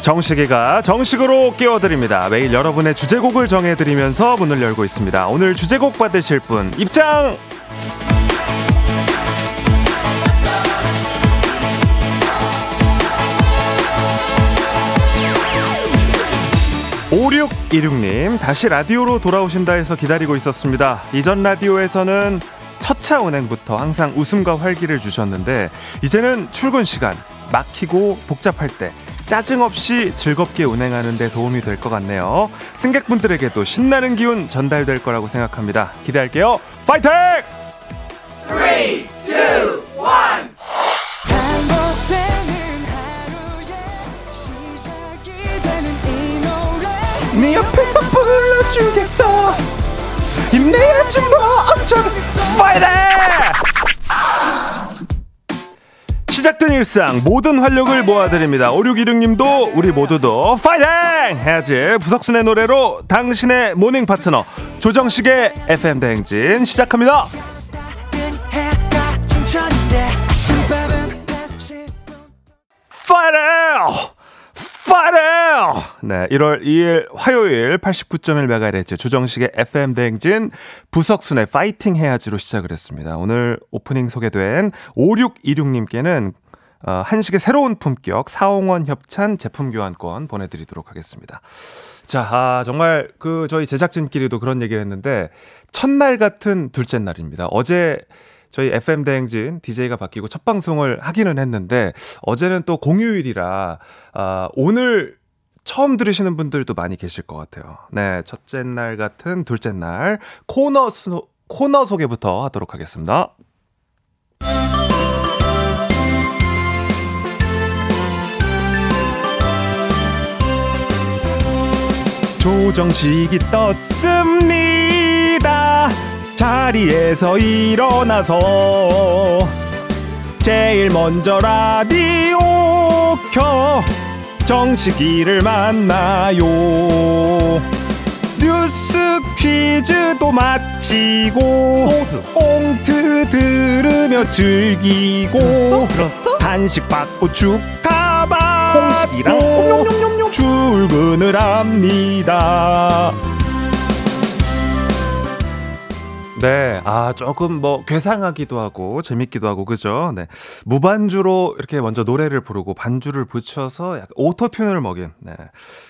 정식이가 정식으로 깨워드립니다. 매일 여러분의 주제곡을 정해드리면서 문을 열고 있습니다. 오늘 주제곡 받으실 분 입장! 5616님, 다시 라디오로 돌아오신다 해서 기다리고 있었습니다. 이전 라디오에서는 첫차 운행부터 항상 웃음과 활기를 주셨는데, 이제는 출근 시간, 막히고 복잡할 때, 짜증 없이 즐겁게 운행하는 데 도움이 될 것 같네요. 승객분들에게도 신나는 기운 전달될 거라고 생각합니다. 기대할게요. 파이팅! 3, 2, 1. 네 옆에서 불러주겠어 힘내야지 뭐 어쩌 파이팅 시작된 일상 모든 활력을 모아드립니다. 5616님도 우리 모두도 파이팅! 해야지. 부석순의 노래로 당신의 morning 파트너 조정식의 FM 대행진 시작합니다. 파이팅! 파이팅! 네, 1월 2일 화요일 89.1MHz 조정식의 FM 대행진 부석순의 파이팅 해야지로 시작을 했습니다. 오늘 오프닝 소개된 5626님께는 어, 한식의 새로운 품격 사홍원 협찬 제품 교환권 보내드리도록 하겠습니다. 자, 아, 정말 그 저희 제작진끼리도 그런 얘기를 했는데 첫날 같은 둘째 날입니다. 어제 저희 FM 대행진 DJ가 바뀌고 첫 방송을 하기는 했는데 어제는 또 공휴일이라 아, 오늘 처음 들으시는 분들도 많이 계실 것 같아요. 네, 첫째 날 같은 둘째 날 코너 수, 코너 소개부터 하도록 하겠습니다. 조정식이 떴습니다. 자리에서 일어나서 제일 먼저 라디오 켜 정식이를 만나요. 뉴스 퀴즈도 마치고 소드. 옹트 들으며 즐기고 들었어? 들었어? 간식 받고 축하 받고 홍식이랑? 출근을 합니다 네, 아 조금 뭐 괴상하기도 하고 재밌기도 하고 그죠? 네, 무반주로 이렇게 먼저 노래를 부르고 반주를 붙여서 약간 오토 튠을 먹인 네,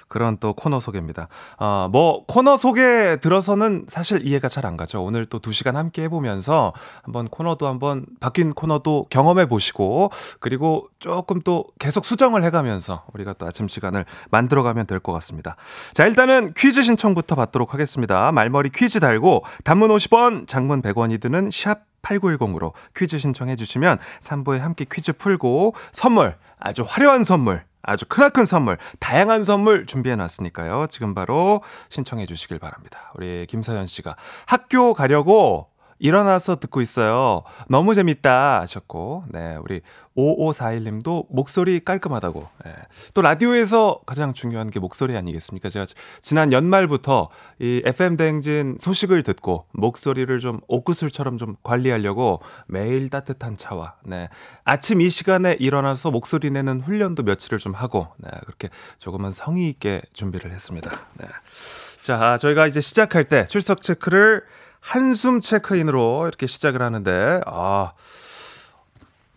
그런 또 코너 소개입니다. 아뭐 코너 소개 들어서는 사실 이해가 잘 안 가죠. 오늘 또 두 시간 함께 해보면서 한번 코너도 한번 바뀐 코너도 경험해 보시고 그리고 조금 또 계속 수정을 해가면서 우리가 또 아침 시간을 만들어가면 될 것 같습니다. 자 일단은 퀴즈 신청부터 받도록 하겠습니다. 말머리 퀴즈 달고 단문 50원 장문 100원이 드는 샵 8910으로 퀴즈 신청해 주시면 3부에 함께 퀴즈 풀고 선물, 아주 화려한 선물, 아주 크나큰 선물, 다양한 선물 준비해 놨으니까요. 지금 바로 신청해 주시길 바랍니다. 우리 김서연 씨가 학교 가려고 일어나서 듣고 있어요. 너무 재밌다 하셨고, 네, 우리 5541님도 목소리 깔끔하다고. 네. 또 라디오에서 가장 중요한 게 목소리 아니겠습니까? 제가 지난 연말부터 이 FM 대행진 소식을 듣고 목소리를 좀 옥구슬처럼 좀 관리하려고 매일 따뜻한 차와, 네. 아침 이 시간에 일어나서 목소리 내는 훈련도 며칠을 좀 하고, 네. 그렇게 조금은 성의 있게 준비를 했습니다. 네. 자, 저희가 이제 시작할 때 출석 체크를 한숨 체크인으로 이렇게 시작을 하는데, 아,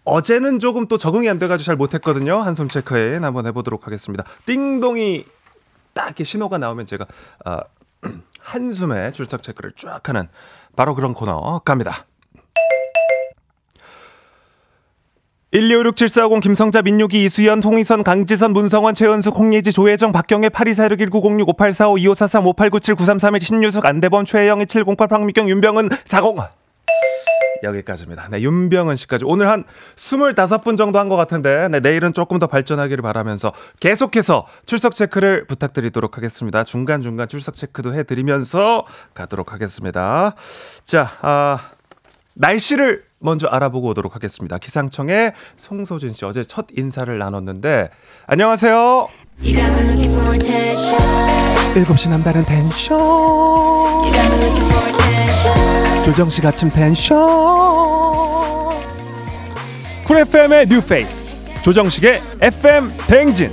어제는 조금 또 적응이 안 돼가지고 잘 못했거든요. 한숨 체크인 한번 해보도록 하겠습니다. 띵동이 딱 이렇게 신호가 나오면 제가, 아, 한숨에 출석 체크를 쫙 하는 바로 그런 코너 갑니다. 12567450 김성자 민유기 이수연 송희선 강지선 문성원 최은수 홍예지 조혜정 박경혜 82461906 5845 2543 5897 9331 신유숙 안대범 최혜영이 708 황미경 윤병은 40 여기까지입니다. 네, 윤병은 씨까지 오늘 한 25분 정도 한 것 같은데 네, 내일은 조금 더 발전하기를 바라면서 계속해서 출석 체크를 부탁드리도록 하겠습니다. 중간중간 출석 체크도 해드리면서 가도록 하겠습니다. 자, 아, 날씨를 먼저 알아보고 오도록 하겠습니다. 기상청의 송소진 씨 어제 첫 인사를 나눴는데 안녕하세요. 7시 남다른 텐션 조정식 아침 tension Cool FM의 뉴페이스 조정식의 FM 대행진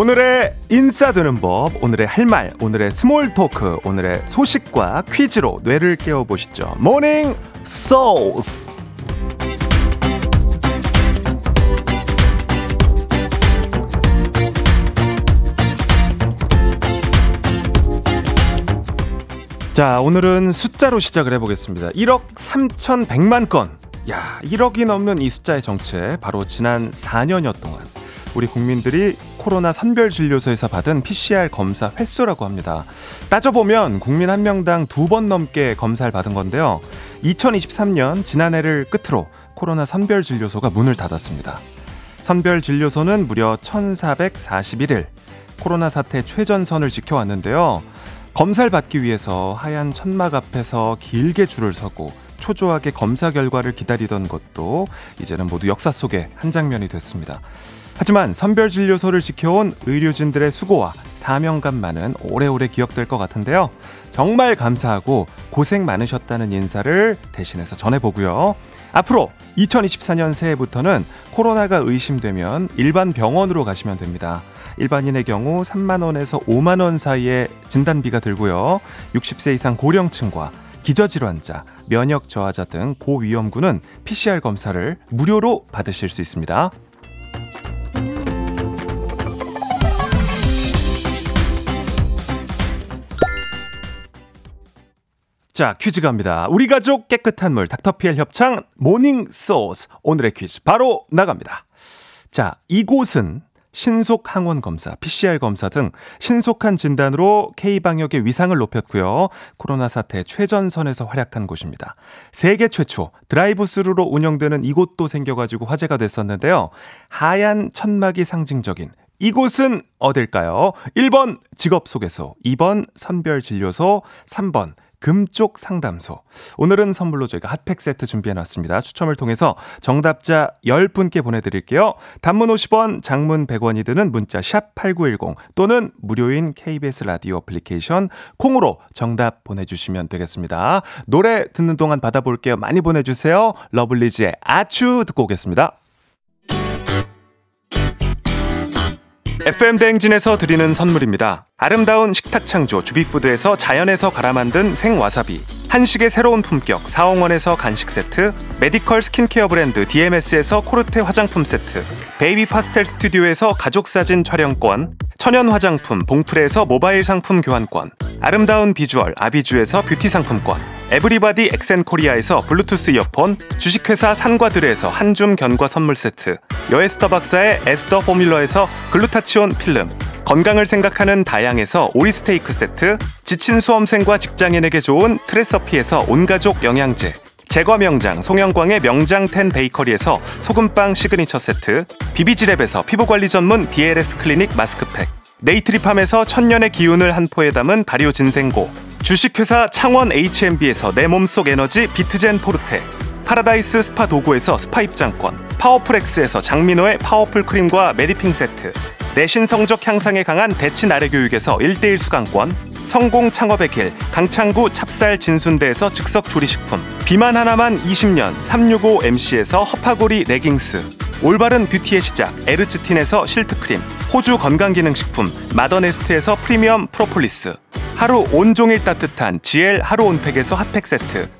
오늘의 인싸드는 법, 오늘의 할 말, 오늘의 small talk, 오늘의 소식과 퀴즈로 뇌를 깨워보시죠. morning source! 자, 오늘은 숫자로 시작을 해보겠습니다. 1억 3,100만 건. 야, 1억이 넘는 이 숫자의 정체, 바로 지난 4년여 동안 우리 국민들이 코로나 선별진료소에서 받은 PCR 검사 횟수라고 합니다. 따져보면 국민 한 명당 두 번 넘게 검사를 받은 건데요. 2023년 지난해를 끝으로 코로나 선별진료소가 문을 닫았습니다. 선별진료소는 무려 1441일 코로나 사태 최전선을 지켜왔는데요. 검사를 받기 위해서 하얀 천막 앞에서 길게 줄을 서고 초조하게 검사 결과를 기다리던 것도 이제는 모두 역사 속의 한 장면이 됐습니다. 하지만 선별진료소를 지켜온 의료진들의 수고와 사명감만은 오래오래 기억될 것 같은데요. 정말 감사하고 고생 많으셨다는 인사를 대신해서 전해보고요. 앞으로 2024년 새해부터는 코로나가 의심되면 일반 병원으로 가시면 됩니다. 일반인의 경우 3만원에서 5만원 사이의 진단비가 들고요. 60세 이상 고령층과 기저질환자, 면역 저하자 등 고위험군은 PCR 검사를 무료로 받으실 수 있습니다. 자, 퀴즈 갑니다. 우리 가족 깨끗한 물 닥터피엘 협찬 모닝 소스. 오늘의 퀴즈 바로 나갑니다. 자, 이곳은 신속 항원 검사, PCR 검사 등 신속한 진단으로 K-방역의 위상을 높였고요. 코로나 사태 최전선에서 활약한 곳입니다. 세계 최초 드라이브 스루로 운영되는 이곳도 생겨가지고 화제가 됐었는데요. 하얀 천막이 상징적인 이곳은 어딜까요? 1번 직업 소개소, 2번 선별 진료소, 3번 금쪽 상담소. 오늘은 선물로 저희가 핫팩 세트 준비해 놨습니다. 추첨을 통해서 정답자 10분께 보내드릴게요. 단문 50원, 장문 100원이 드는 문자 샵 8910 또는 무료인 KBS 라디오 어플리케이션 콩으로 정답 보내주시면 되겠습니다. 노래 듣는 동안 받아볼게요. 많이 보내주세요. 러블리즈의 아추 듣고 오겠습니다. FM 대행진에서 드리는 선물입니다. 아름다운 식탁 창조 주비푸드에서 자연에서 갈아 만든 생와사비 한식의 새로운 품격 사홍원에서 간식 세트 메디컬 스킨케어 브랜드 DMS에서 코르테 화장품 세트 베이비 파스텔 스튜디오에서 가족 사진 촬영권 천연 화장품 봉프레에서 모바일 상품 교환권 아름다운 비주얼 아비주에서 뷰티 상품권 에브리바디 엑센코리아에서 블루투스 이어폰 주식회사 산과들에서 한줌 견과 선물 세트 여에스더 박사의 에스더 포뮬러에서 글루타치온 필름 건강을 생각하는 다양에서 오리스테이크 세트 지친 수험생과 직장인에게 좋은 트레서피에서 온가족 영양제 제과 명장 송영광의 명장텐 베이커리에서 소금빵 시그니처 세트 비비지랩에서 피부관리 전문 DLS 클리닉 마스크팩 네이트리팜에서 천년의 기운을 한 포에 담은 발효 진생고 주식회사 창원 H&B에서 내 몸속 에너지 비트젠 포르테 파라다이스 스파 도고에서 스파 입장권 파워풀엑스에서 장민호의 파워풀 크림과 메디핑 세트 내신 성적 향상에 강한 대치 나래 교육에서 1대1 수강권 성공 창업의 길 강창구 찹쌀 진순대에서 즉석 조리식품 비만 하나만 20년 365MC에서 허파고리 레깅스 올바른 뷰티의 시작 에르츠틴에서 실트 크림 호주 건강기능식품 마더네스트에서 프리미엄 프로폴리스 하루 온종일 따뜻한 GL 하루 온팩에서 핫팩 세트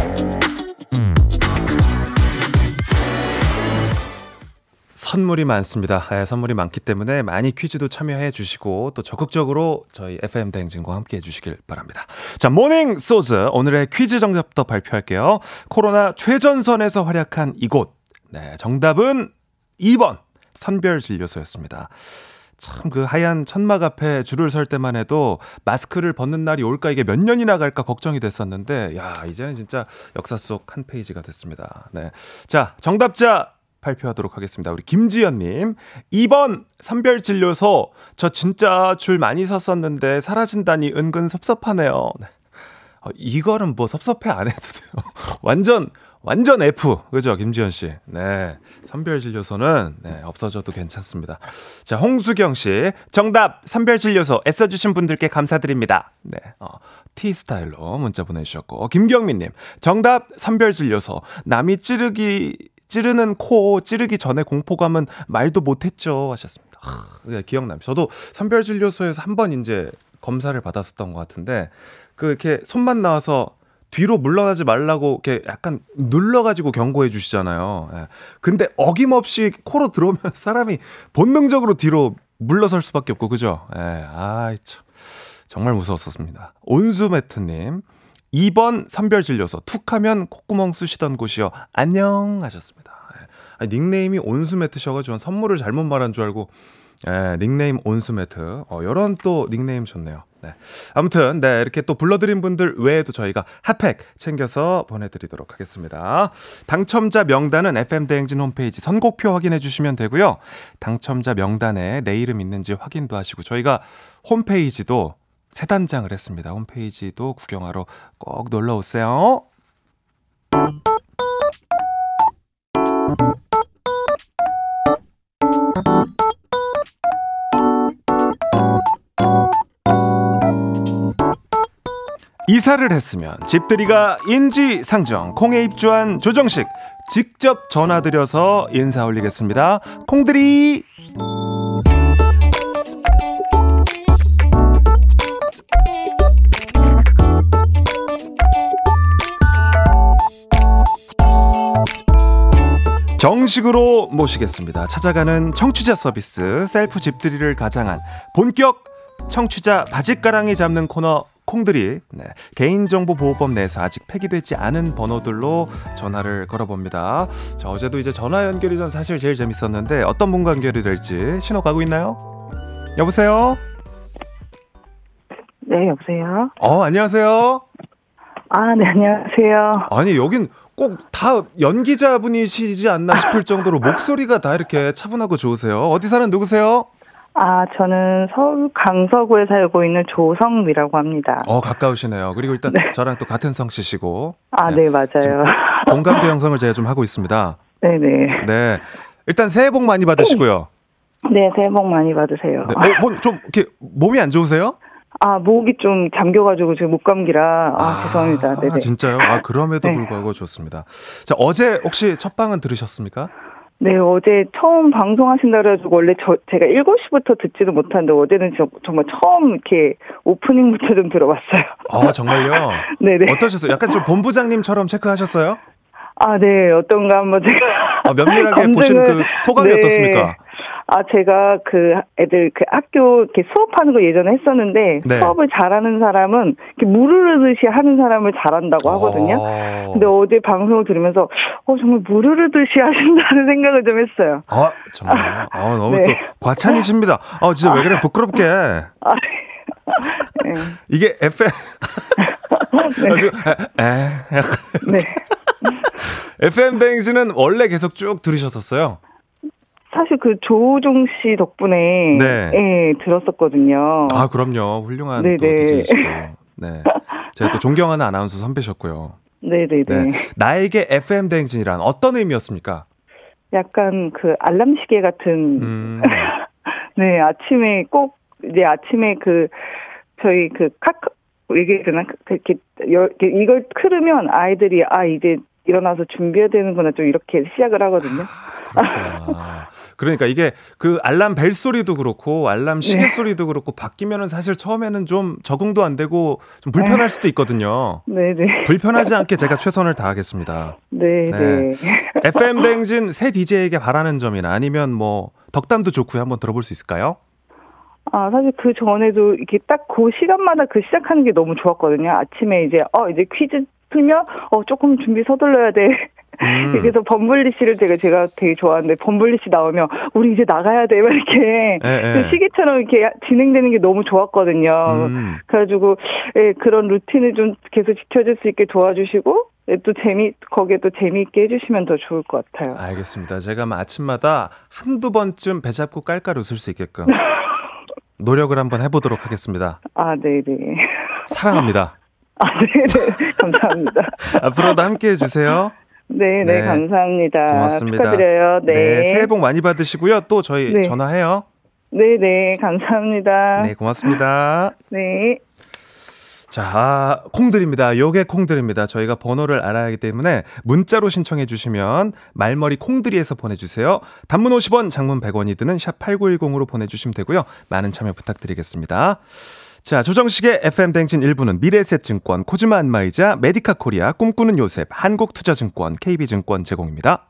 선물이 많습니다. 네, 선물이 많기 때문에 많이 퀴즈도 참여해 주시고 또 적극적으로 저희 FM 대행진과 함께 해 주시길 바랍니다. 자, 모닝 소즈 오늘의 퀴즈 정답도 발표할게요. 코로나 최전선에서 활약한 이곳. 네, 정답은 2번 선별 진료소였습니다. 참 그 하얀 천막 앞에 줄을 설 때만 해도 마스크를 벗는 날이 올까 이게 몇 년이나 갈까 걱정이 됐었는데 야 이제는 진짜 역사 속 한 페이지가 됐습니다. 네, 자 정답자 발표하도록 하겠습니다. 우리 김지연님 2번 선별진료소 저 진짜 줄 많이 섰었는데 사라진다니 은근 섭섭하네요. 네. 어, 이거는 뭐 섭섭해 안 해도 돼요. 완전 완전 F. 그죠, 김지현 씨. 네. 선별진료소는, 네, 없어져도 괜찮습니다. 자, 홍수경 씨. 정답, 선별진료소. 애써주신 분들께 감사드립니다. 네. 어, T스타일로 문자 보내주셨고. 김경민님. 정답, 선별진료소. 남이 찌르기, 찌르는 코 찌르기 전에 공포감은 말도 못했죠. 하셨습니다. 하, 네, 기억납니다. 저도 선별진료소에서 한 번 이제 검사를 받았었던 것 같은데, 그 이렇게 손만 나와서 뒤로 물러나지 말라고 이렇게 약간 눌러가지고 경고해 주시잖아요. 예. 근데 어김없이 코로 들어오면 사람이 본능적으로 뒤로 물러설 수밖에 없고, 그죠? 예. 아이, 참. 정말 무서웠었습니다. 온수매트님. 2번 선별진료소. 툭 하면 콧구멍 쑤시던 곳이요. 안녕 하셨습니다. 예. 아니, 닉네임이 온수 매트셔가 지고 선물을 잘못 말한 줄 알고, 예, 닉네임 온수 매트. 어, 요런 또 닉네임 좋네요. 네. 아무튼, 네, 이렇게 또 불러드린 분들 외에도 저희가 핫팩 챙겨서 보내드리도록 하겠습니다. 당첨자 명단은 FM대행진 홈페이지 선곡표 확인해 주시면 되고요. 당첨자 명단에 내 이름 있는지 확인도 하시고, 저희가 홈페이지도 새 단장을 했습니다. 홈페이지도 구경하러 꼭 놀러 오세요. 이사를 했으면 집들이가 인지상정 콩에 입주한 조정식 직접 전화드려서 인사 올리겠습니다. 콩들이 정식으로 모시겠습니다. 찾아가는 청취자 서비스 셀프 집들이를 가장한 본격 청취자 바짓가랑이 잡는 코너 콩들이 네, 개인정보보호법 내에서 아직 폐기되지 않은 번호들로 전화를 걸어봅니다. 자, 어제도 이제 전화 연결이 전 사실 제일 재밌었는데 어떤 분과 연결이 될지 신호 가고 있나요? 여보세요? 네, 여보세요? 어, 안녕하세요? 아, 네, 안녕하세요. 아니, 여긴 꼭 다 연기자분이시지 않나 싶을 정도로 목소리가 다 이렇게 차분하고 좋으세요. 어디 사는 누구세요? 아, 저는 서울 강서구에 살고 있는 조성미라고 합니다. 어, 가까우시네요. 그리고 일단 네. 저랑 또 같은 성씨시고. 아, 네, 맞아요. 공감대 형성을 제가 좀 하고 있습니다. 네네. 네. 일단 새해 복 많이 받으시고요. 네, 새해 복 많이 받으세요. 네. 뭐, 뭐, 좀, 이렇게, 몸이 안 좋으세요? 아, 목이 좀 잠겨가지고 지금 목감기라. 아, 죄송합니다. 네네. 진짜요? 아, 그럼에도 네. 불구하고 좋습니다. 자, 어제 혹시 첫 방은 들으셨습니까? 네, 어제 처음 방송하신다 그래가지고 원래 저, 제가 7시부터 듣지도 못하는데 어제는 저, 정말 처음 이렇게 오프닝부터 좀 들어봤어요. 아, 정말요? 네네. 어떠셨어요? 약간 좀 본부장님처럼 체크하셨어요? 아, 네, 어떤가 한번 제가. 아, 면밀하게 검증을- 보신 그 소감이 네. 어떻습니까? 아, 제가 그 애들 그 학교 이렇게 수업하는 거 예전에 했었는데 네. 수업을 잘하는 사람은 이렇게 무르르듯이 하는 사람을 잘한다고 하거든요. 어. 근데 어제 방송을 들으면서 어 정말 무르르듯이 하신다는 생각을 좀 했어요. 아, 정말요? 아, 너무 네. 또 과찬이십니다. 아, 진짜 왜 그래? 부끄럽게. 아, 네. 이게 FM. 네. 아, 에, 에, 네. FM 대행진은 원래 계속 쭉 들으셨었어요. 사실 그 조우종 씨 덕분에 네. 예, 들었었거든요. 아, 그럼요. 훌륭한 또 네네. DJ시고. 네. 제가 또 존경하는 아나운서 선배셨고요. 네네네. 네. 나에게 FM 대행진이란 어떤 의미였습니까? 약간 그 알람 시계 같은 음. 네, 아침에 꼭, 이제 아침에 그, 저희 그 카카, 얘기해야 되나? 그 이렇게, 이걸 틀으면 아이들이, 아, 이제 일어나서 준비해야 되는구나, 좀 이렇게 시작을 하거든요. 그렇구나. 그러니까 이게 그 알람 벨 소리도 그렇고 알람 시계 네. 소리도 그렇고 바뀌면은 사실 처음에는 좀 적응도 안 되고 좀 불편할 수도 있거든요. 네 네. 불편하지 않게 제가 최선을 다하겠습니다. 네 네. 네. FM 대행진 새 DJ에게 바라는 점이나 아니면 뭐 덕담도 좋고요. 한번 들어볼 수 있을까요? 아, 사실 그 전에도 이렇게 딱 그 시간마다 그 시작하는 게 너무 좋았거든요. 아침에 이제, 어, 이제 퀴즈 풀면, 어, 조금 준비 서둘러야 돼. 음. 그래서 범블리 씨를 제가 제가 되게 좋아하는데 범블리 씨 나오면 우리 이제 나가야 돼. 막 이렇게 예, 예. 그 시계처럼 이렇게 진행되는 게 너무 좋았거든요. 음. 그래가지고 예, 그런 루틴을 좀 계속 지켜줄 수 있게 도와주시고 예, 또 재미 거기에 또 재미있게 해주시면 더 좋을 것 같아요. 알겠습니다. 제가 뭐 아침마다 한두 번쯤 배 잡고 깔깔 웃을 수 있게끔 노력을 한번 해보도록 하겠습니다. 아, 네네. 사랑합니다. 아, 네네. 감사합니다. 앞으로도 함께 해 주세요. 네 네, 네. 감사합니다. 고맙습니다. 축하드려요. 네. 새해 복 많이 받으시고요. 또 저희 네. 전화해요. 네 네, 감사합니다. 네, 고맙습니다. 네. 자, 아, 콩들입니다. 요게 콩들입니다. 저희가 번호를 알아야 하기 때문에 문자로 신청해 주시면 말머리 콩들이에서 보내주세요. 단문 50원, 장문 100원이 드는 샵 8910으로 보내주시면 되고요. 많은 참여 부탁드리겠습니다. 자, 조정식의 FM 댕진 1부는 미래에셋증권, 코지마 안마이자, 메디카 코리아, 꿈꾸는 요셉, 한국투자증권, KB증권 제공입니다.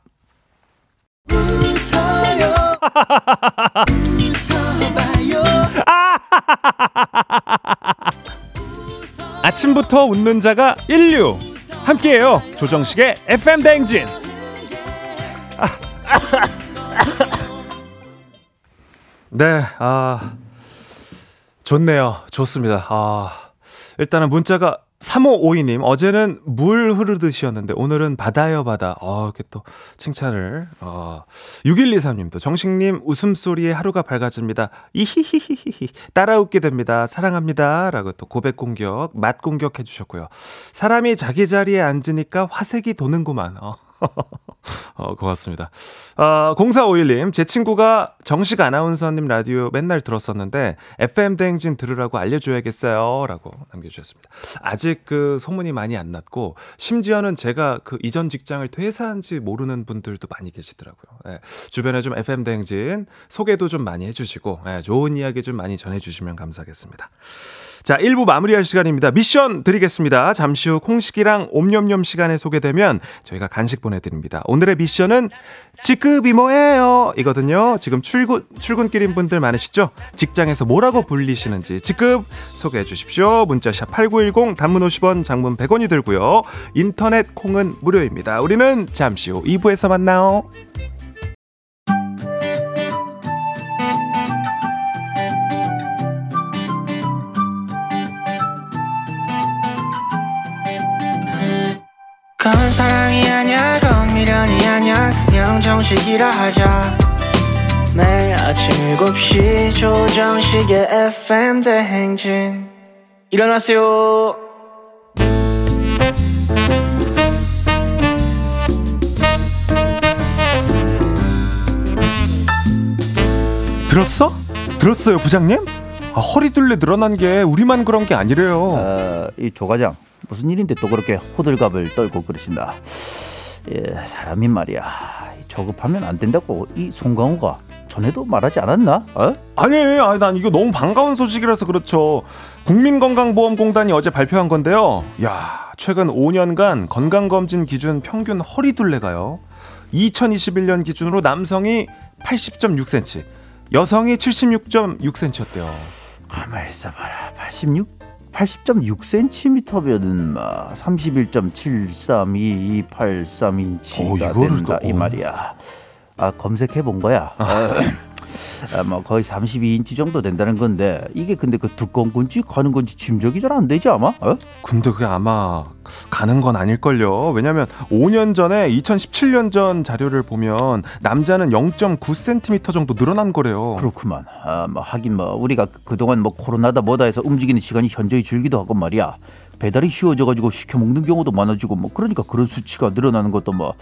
아침부터 웃는 자가 인류. 함께해요. 조정식의 FM 댕진. 네 아 좋네요. 좋습니다. 아 일단은 문자가 3552님 어제는 물 흐르듯이었는데 오늘은 바다요 바다. 어 이렇게 또 칭찬을 어 6123님도 정식님 웃음소리에 하루가 밝아집니다. 이히히히히 따라 웃게 됩니다. 사랑합니다. 라고 또 고백 공격 맛 공격 해주셨고요. 사람이 자기 자리에 앉으니까 화색이 도는구만. 어. 어, 고맙습니다. 어, 0451님, 제 친구가 정식 아나운서님 라디오 맨날 들었었는데, FM 대행진 들으라고 알려줘야겠어요. 라고 남겨주셨습니다. 아직 그 소문이 많이 안 났고, 심지어는 제가 그 이전 직장을 퇴사한지 모르는 분들도 많이 계시더라고요. 예, 주변에 좀 FM 대행진 소개도 좀 많이 해주시고, 예, 좋은 이야기 좀 많이 전해주시면 감사하겠습니다. 자, 1부 마무리할 시간입니다. 미션 드리겠습니다. 잠시 후 콩식이랑 옴념념 시간에 소개되면 저희가 간식 보내드립니다. 오늘의 미션은 직급이 뭐예요? 이거든요. 지금 출근, 출근길인 분들 많으시죠? 직장에서 뭐라고 불리시는지 직급 소개해 주십시오. 문자샵 8910 단문 50원, 장문 100원이 들고요. 인터넷 콩은 무료입니다. 우리는 잠시 후 2부에서 만나요. 그건 사랑이 아니야 그건 미련이 아니야 그냥 정식이라 하자 매일 아침 7시 조정식의 FM 대행진 일어나세요 들었어? 들었어요, 부장님? 아, 허리둘레 늘어난 게 우리만 그런 게 아니래요. 어, 이 조과장 무슨 일인데 또 그렇게 호들갑을 떨고 그러신다. 예, 사람이 말이야 조급하면 안 된다고 이 송강호가 전에도 말하지 않았나? 어? 아니, 아니, 난 이거 너무 반가운 소식이라서 그렇죠. 국민건강보험공단이 어제 발표한 건데요. 야, 최근 5년간 건강검진 기준 평균 허리 둘레가요. 2021년 기준으로 남성이 80.6cm, 여성이 76.6cm였대요. 가만 있어봐라. 86, 80.6cm면은 막 31.73228인치가 어, 된다 또- 이 말이야. 아 검색해 본 거야. 아, 뭐 거의 32인치 정도 된다는 건데 이게 근데 그 두꺼운 건지 가는 건지 짐작이 잘 안 되지 아마? 어? 근데 그게 아마 가는 건 아닐걸요. 왜냐면 5년 전에 2017년 전 자료를 보면 남자는 0.9cm 정도 늘어난 거래요. 그렇구만. 아, 뭐 하긴 뭐 우리가 그동안 뭐 코로나다 뭐다 해서 움직이는 시간이 현저히 줄기도 하고 말이야. 배달이 쉬워져 가지고 시켜 먹는 경우도 많아지고 뭐 그러니까 그런 수치가 늘어나는 것도 뭐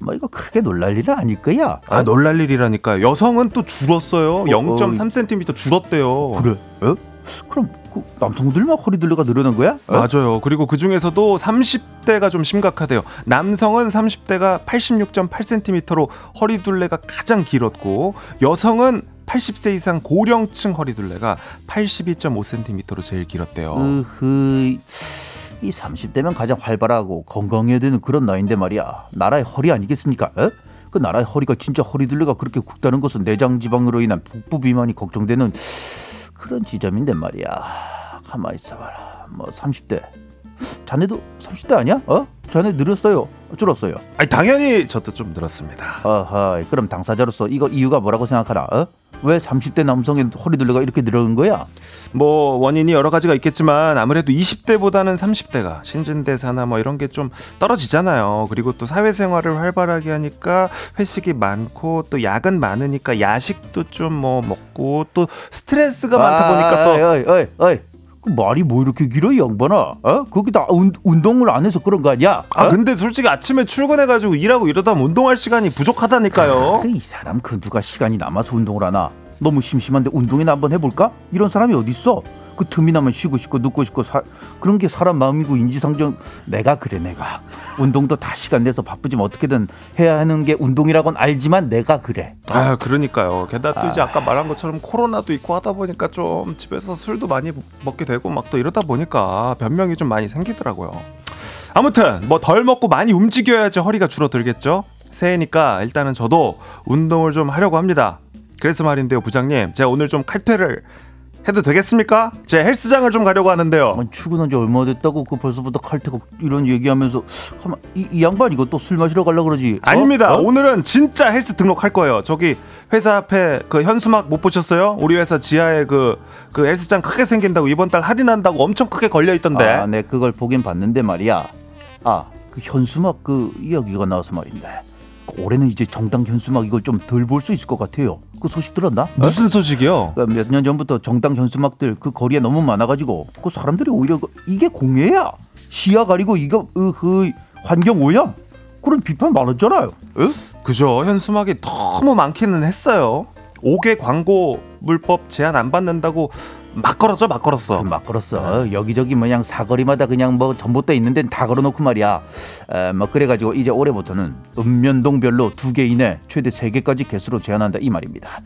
뭐 이거 크게 놀랄 일은 아닐 거야. 아, 놀랄 일이라니까요. 여성은 또 줄었어요. 0.3cm 줄었대요. 그래? 어? 그럼 그 남성들만 허리 둘레가 늘어난 거야? 어? 맞아요. 그리고 그 중에서도 30대가 좀 심각하대요. 남성은 30대가 86.8cm로 허리 둘레가 가장 길었고, 여성은 80세 이상 고령층 허리 둘레가 82.5cm로 제일 길었대요. 으흐, 이 30대면 가장 활발하고 건강해야 되는 그런 나이인데 말이야. 나라의 허리 아니겠습니까? 어? 그 나라의 허리가 진짜 허리둘레가 그렇게 굵다는 것은 내장 지방으로 인한 복부 비만이 걱정되는 그런 지점인데 말이야. 가만 있어봐라. 뭐 30대 자네도 30대 아니야? 어? 자네 늘었어요? 줄었어요? 아니 당연히 저도 좀 늘었습니다. 어허, 그럼 당사자로서 이거 이유가 뭐라고 생각하나? 어? 왜 30대 남성의 허리 둘레가 이렇게 늘어는 거야? 뭐 원인이 여러 가지가 있겠지만 아무래도 20대보다는 30대가 신진대사나 뭐 이런 게 좀 떨어지잖아요. 그리고 또 사회생활을 활발하게 하니까 회식이 많고 또 야근 많으니까 야식도 좀 뭐 먹고 또 스트레스가 많다 보니까 또 어이, 어이, 어이. 그 말이 뭐 이렇게 길어, 이 양반아? 어? 거기다 운, 운동을 안 해서 그런 거 아니야? 아 어? 근데 솔직히 아침에 출근해가지고 일하고 이러다 운동할 시간이 부족하다니까요. 그이 사람 그 누가 시간이 남아서 운동을 하나? 너무 심심한데 운동이나 한번 해볼까? 이런 사람이 어디 있어? 그 틈이 나면 쉬고 싶고 눕고 싶고 사, 그런 게 사람 마음이고 인지상정 내가 그래 내가 운동도 다 시간 내서 바쁘지만 어떻게든 해야 하는 게 운동이라고는 알지만 내가 그래 아 그러니까요. 게다가 또 이제 아까 말한 것처럼 코로나도 있고 하다 보니까 좀 집에서 술도 많이 먹게 되고 막 또 이러다 보니까 변명이 좀 많이 생기더라고요. 아무튼 뭐 덜 먹고 많이 움직여야지 허리가 줄어들겠죠. 새해니까 일단은 저도 운동을 좀 하려고 합니다. 그래서 말인데요, 부장님, 제가 오늘 좀 칼퇴를 해도 되겠습니까? 제 헬스장을 좀 가려고 하는데요. 아니, 출근한 지 얼마 됐다고 그 벌써부터 칼퇴고 이런 얘기하면서 가만 이, 이 양반 이거 또 술 마시러 가려 그러지 어? 아닙니다. 어? 오늘은 진짜 헬스 등록할 거예요. 저기 회사 앞에 그 현수막 못 보셨어요? 우리 회사 지하에 그, 그 헬스장 크게 생긴다고 이번 달 할인한다고 엄청 크게 걸려 있던데. 아, 네 그걸 보긴 봤는데 말이야. 아, 그 현수막 그 이야기가 나와서 말인데. 그 올해는 이제 정당 현수막 이걸 좀 덜 볼 수 있을 것 같아요. 그 소식 들었나? 무슨 소식이요? 몇년 전부터 정당 현수막들 그 거리에 너무 많아가지고 그 사람들이 오히려 그 이게 공해야 시야 가리고 이거 그, 그 환경 오염 그런 비판 많았잖아요. 에? 그죠. 현수막이 너무 많기는 했어요. 5개 광고 물법 제한 안 받는다고 막 걸었죠, 막 걸었어. 막 걸었어. 여기저기 뭐 그냥 사거리마다 그냥 뭐 전봇대 있는 데는 다 걸어놓고 말이야. 에, 뭐 그래가지고 이제 올해부터는 읍면동별로 두 개 이내 최대 세 개까지 개수로 제한한다 이 말입니다.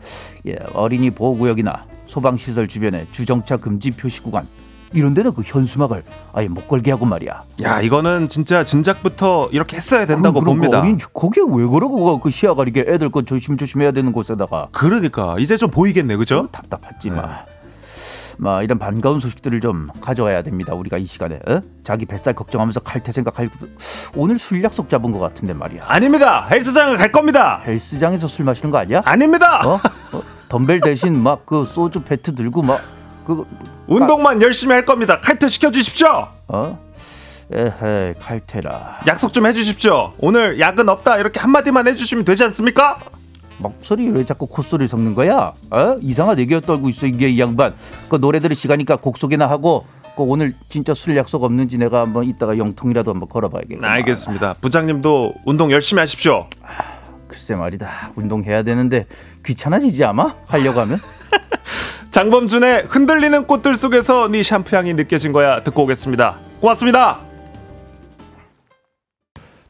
예, 어린이 보호구역이나 소방시설 주변에 주정차 금지 표시 구간 이런 데는 그 현수막을 아예 못 걸게 하고 말이야. 야, 이거는 진짜 진작부터 이렇게 했어야 된다고 그럼, 봅니다. 그 어린 거기에 왜 그러고 그 시야 가리게 애들 거 조심 조심해야 되는 곳에다가 그러니까 이제 좀 보이겠네, 그죠? 답답하지 마. 마 이런 반가운 소식들을 좀 가져와야 됩니다. 우리가 이 시간에 어? 자기 뱃살 걱정하면서 칼퇴 생각할 오늘 술 약속 잡은 것 같은데 말이야. 아닙니다. 헬스장을 갈 겁니다. 헬스장에서 술 마시는 거 아니야? 아닙니다. 어? 어? 덤벨 대신 막 그 소주 배트 들고 막 그 운동만 열심히 할 겁니다. 칼퇴 시켜 주십시오. 어? 에헤 칼퇴라. 약속 좀 해주십시오. 오늘 야근 없다 이렇게 한마디만 해주시면 되지 않습니까? 목소리 왜 자꾸 콧소리 섞는 거야? 어? 이상한 애교 떨고 있어 이게 이 양반. 그 노래 들을 시간이니까 곡 소개나 하고 그 오늘 진짜 술 약속 없는지 내가 한번 이따가 영통이라도 한번 걸어봐야겠다. 알겠습니다. 부장님도 운동 열심히 하십시오. 글쎄 말이다. 운동해야 되는데 귀찮아지지 아마 하려고 하면. 장범준의 흔들리는 꽃들 속에서 네 샴푸 향이 느껴진 거야 듣고 오겠습니다. 고맙습니다.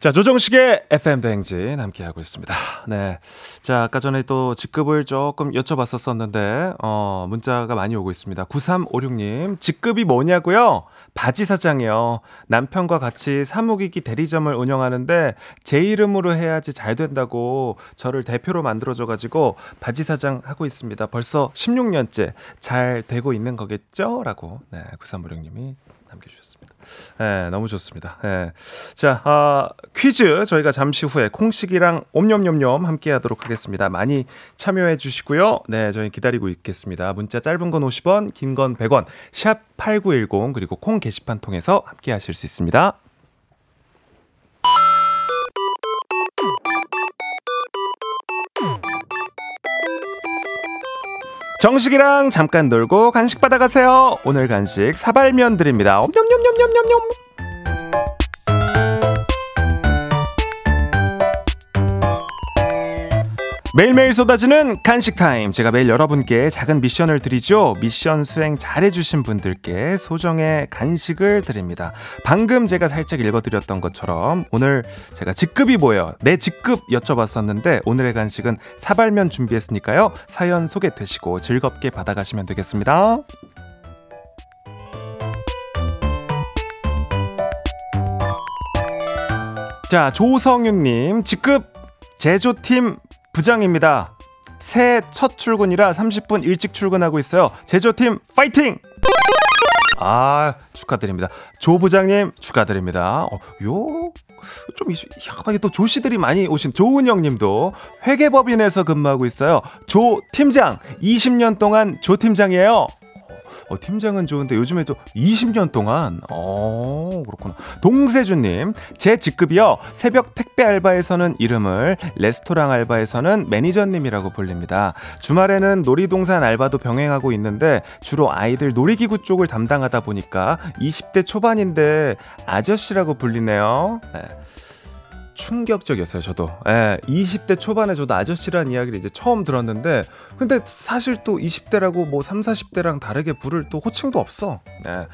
자 조정식의 FM 대행진 함께하고 있습니다. 네, 자 아까 전에 또 직급을 조금 여쭤봤었었는데 어, 문자가 많이 오고 있습니다. 9356님 직급이 뭐냐고요? 바지 사장이요. 남편과 같이 사무기기 대리점을 운영하는데 제 이름으로 해야지 잘 된다고 저를 대표로 만들어줘가지고 바지 사장 하고 있습니다. 벌써 16년째 잘 되고 있는 거겠죠? 라고 네, 9356님이 남겨주셨습니다. 네, 너무 좋습니다. 네. 자, 아, 퀴즈 저희가 잠시 후에 콩식이랑 옴념념념 함께 하도록 하겠습니다. 많이 참여해 주시고요. 네, 저희 기다리고 있겠습니다. 문자 짧은 건 50원, 긴 건 100원, 샵 8910 그리고 콩 게시판 통해서 함께 하실 수 있습니다. 정식이랑 잠깐 놀고 간식 받아가세요. 오늘 간식 사발면 드립니다. 엄냠냠냠냠냠냠. 매일매일 쏟아지는 간식 타임. 제가 매일 여러분께 작은 미션을 드리죠. 미션 수행 잘해주신 분들께 소정의 간식을 드립니다. 방금 제가 살짝 읽어드렸던 것처럼 오늘 제가 직급이 뭐예요? 내 직급 여쭤봤었는데 오늘의 간식은 사발면 준비했으니까요. 사연 소개되시고 즐겁게 받아가시면 되겠습니다. 자, 조성윤님, 직급 제조팀 부장입니다. 새해 첫 출근이라 30분 일찍 출근하고 있어요. 제조팀 파이팅! 아, 축하드립니다. 조 부장님 축하드립니다. 어, 요, 좀 희한하게 또 조씨들이 많이 오신 조은영 님도 회계법인에서 근무하고 있어요. 조 팀장, 20년 동안 조 팀장이에요. 어, 팀장은 좋은데 요즘에 도 20년 동안 어 그렇구나. 동세준님 제 직급이요. 새벽 택배 알바에서는 이름을 레스토랑 알바에서는 매니저님이라고 불립니다. 주말에는 놀이동산 알바도 병행하고 있는데 주로 아이들 놀이기구 쪽을 담당하다 보니까 20대 초반인데 아저씨라고 불리네요. 네. 충격적이었어요, 저도. 예, 20대 초반에 저도 아저씨라는 이야기를 이제 처음 들었는데, 근데 사실 또 20대라고 뭐 3, 40대랑 다르게 부를 또 호칭도 없어. 예,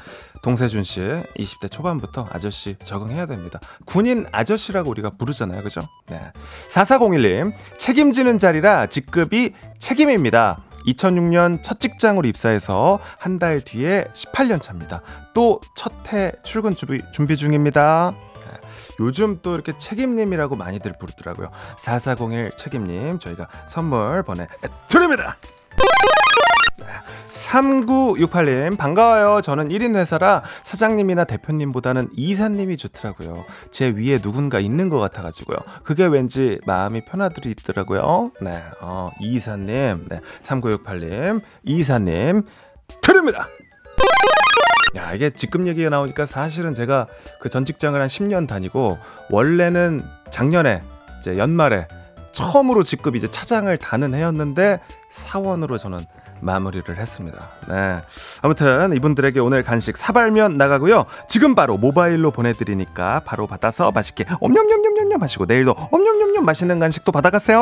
동세준 씨, 20대 초반부터 아저씨 적응해야 됩니다. 군인 아저씨라고 우리가 부르잖아요, 그죠? 네. 4401님, 책임지는 자리라 직급이 책임입니다. 2006년 첫 직장으로 입사해서 한 달 뒤에 18년 차입니다. 또 첫 해 출근 준비, 준비 중입니다. 요즘 또 이렇게 책임님이라고 많이들 부르더라고요. 4401 책임님 저희가 선물 보내드립니다. 3968님, 반가워요. 저는 1인 회사라 사장님이나 대표님보다는 이사님이 좋더라고요. 제 위에 누군가 있는 것 같아가지고요. 그게 왠지 마음이 편하더라고요. 네, 어, 이사님, 네, 3968님, 이사님, 드립니다! 야, 이게 직급 얘기가 나오니까 사실은 제가 그 전 직장을 한 10년 다니고 원래는 작년에 이제 연말에 처음으로 직급 이제 차장을 다는 해였는데 사원으로 저는 마무리를 했습니다. 네. 아무튼 이분들에게 오늘 간식 사발면 나가고요. 지금 바로 모바일로 보내드리니까 바로 받아서 맛있게 엄냠냠냠냠냠 하시고 내일도 엄냠냠냠 맛있는 간식도 받아가세요.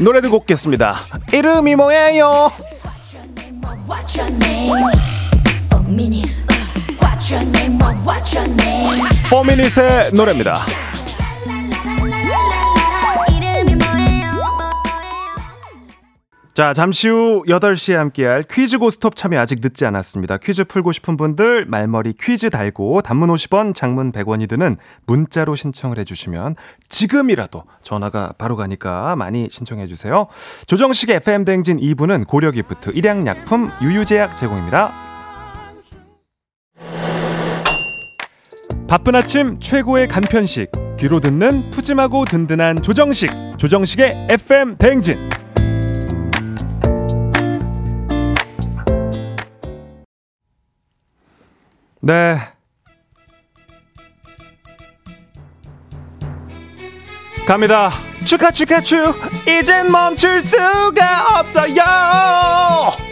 노래 듣고 오겠습니다. 이름이 뭐예요? 포미닛의 노래입니다. 자, 잠시 후 8시에 함께할 퀴즈 고스톱 참여 아직 늦지 않았습니다. 퀴즈 풀고 싶은 분들 말머리 퀴즈 달고 단문 50원, 장문 100원이 드는 문자로 신청을 해주시면 지금이라도 전화가 바로 가니까 많이 신청해 주세요. 조정식 FM 댕진 2부는 고려기프트, 일양약품, 유유제약 제공입니다. 바쁜 아침 최고의 간편식 귀로 듣는 푸짐하고 든든한 조정식 조정식의 FM 대행진 네. 갑니다. 축하 축하 축 이젠 멈출 수가 없어요.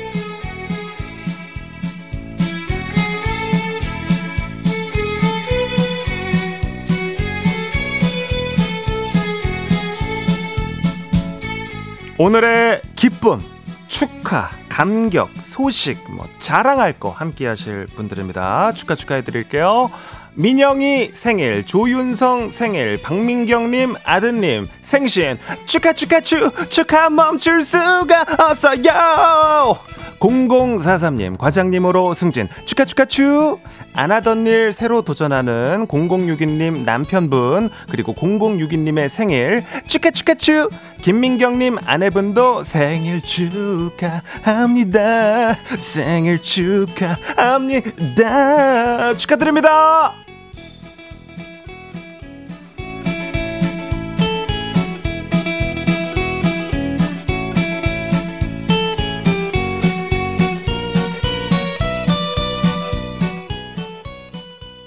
오늘의 기쁨, 축하, 감격, 소식, 뭐 자랑할 거 함께 하실 분들입니다. 축하 축하해 드릴게요. 민영이 생일, 조윤성 생일, 박민경님 아드님 생신 축하 축하 축 축하 멈출 수가 없어요. 0043님 과장님으로 승진 축하 축하 축 안 하던 일 새로 도전하는 0062님 남편분 그리고 0062님의 생일. 축하 축하 축 김민경님 아내분도 생일 축하합니다. 생일 축하합니다. 축하드립니다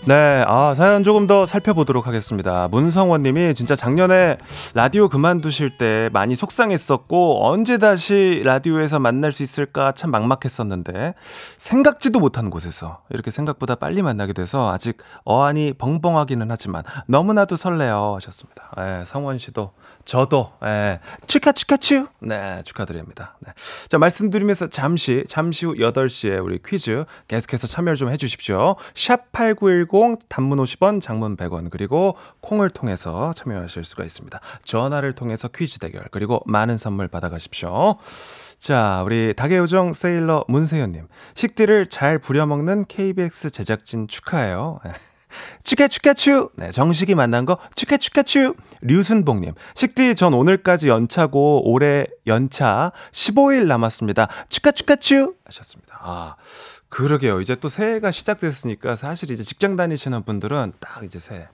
네, 아, 사연 조금 더 살펴보도록 하겠습니다. 문성원 님이 진짜 작년에 라디오 그만두실 때 많이 속상했었고, 언제 다시 라디오에서 만날 수 있을까 참 막막했었는데, 생각지도 못한 곳에서 이렇게 생각보다 빨리 만나게 돼서 아직 어안이 벙벙하기는 하지만 너무나도 설레요 하셨습니다. 네, 성원 씨도, 저도, 네, 축하, 축하, 축! 네, 축하드립니다. 네. 자, 말씀드리면서 잠시, 잠시 후 8시에 우리 퀴즈 계속해서 참여를 좀 해주십시오. 샵8910 샵8910 단문 50원, 장문 100원 그리고 콩을 통해서 참여하실 수가 있습니다. 전화를 통해서 퀴즈 대결 그리고 많은 선물 받아가십시오. 자, 우리 닭의 요정 세일러 문세현님. 식디를 잘 부려먹는 KBX 제작진 축하해요. 축하축하추. 네, 정식이 만난 거 축하축하추. 류순봉님. 식디 전 오늘까지 연차고 올해 연차 15일 남았습니다. 축하축하추. 하셨습니다. 아, 그러게요. 이제 또 새해가 시작됐으니까 사실 이제 직장 다니시는 분들은 딱 이제 새해.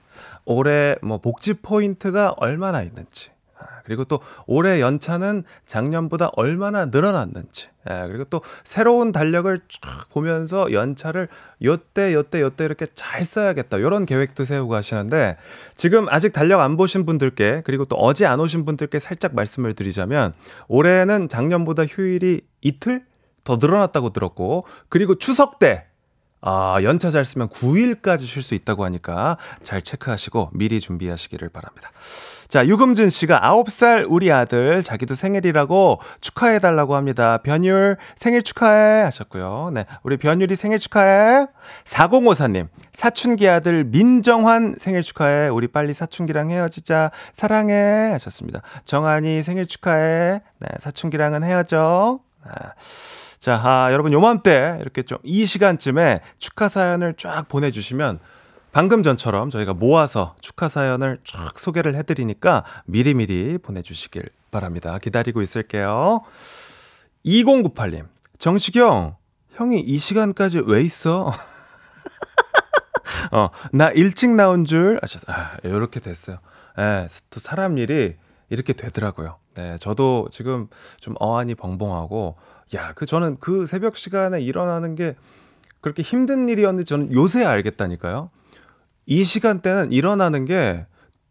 올해 뭐 복지 포인트가 얼마나 있는지. 아, 그리고 또 올해 연차는 작년보다 얼마나 늘어났는지. 예, 그리고 또 새로운 달력을 쫙 보면서 연차를 요때 요때 요때 이렇게 잘 써야겠다. 이런 계획도 세우고 하시는데 지금 아직 달력 안 보신 분들께 그리고 또 어제 안 오신 분들께 살짝 말씀을 드리자면 올해는 작년보다 휴일이 이틀 더 늘어났다고 들었고 그리고 추석 때 아, 연차 잘 쓰면 9일까지 쉴 수 있다고 하니까 잘 체크하시고 미리 준비하시기를 바랍니다. 자, 유금진 씨가 9살 우리 아들 자기도 생일이라고 축하해 달라고 합니다. 변율 생일 축하해 하셨고요. 네. 우리 변율이 생일 축하해. 4054님, 사춘기 아들 민정환 생일 축하해. 우리 빨리 사춘기랑 헤어지자. 사랑해 하셨습니다. 정한이 생일 축하해. 네. 사춘기랑은 헤어져. 네. 자, 아, 여러분 요맘때 이렇게 좀 이 시간쯤에 축하 사연을 쫙 보내 주시면 방금 전처럼 저희가 모아서 축하 사연을 쫙 소개를 해드리니까 미리미리 보내주시길 바랍니다. 기다리고 있을게요. 2098님, 정식형, 형이 이 시간까지 왜 있어? 어, 나 일찍 나온 줄 아셨, 아, 이렇게 됐어요. 예, 또 사람 일이 이렇게 되더라고요. 네, 저도 지금 좀 어안이 벙벙하고, 야, 그 저는 그 새벽 시간에 일어나는 게 그렇게 힘든 일이었는데 저는 요새 알겠다니까요. 이 시간대는 일어나는 게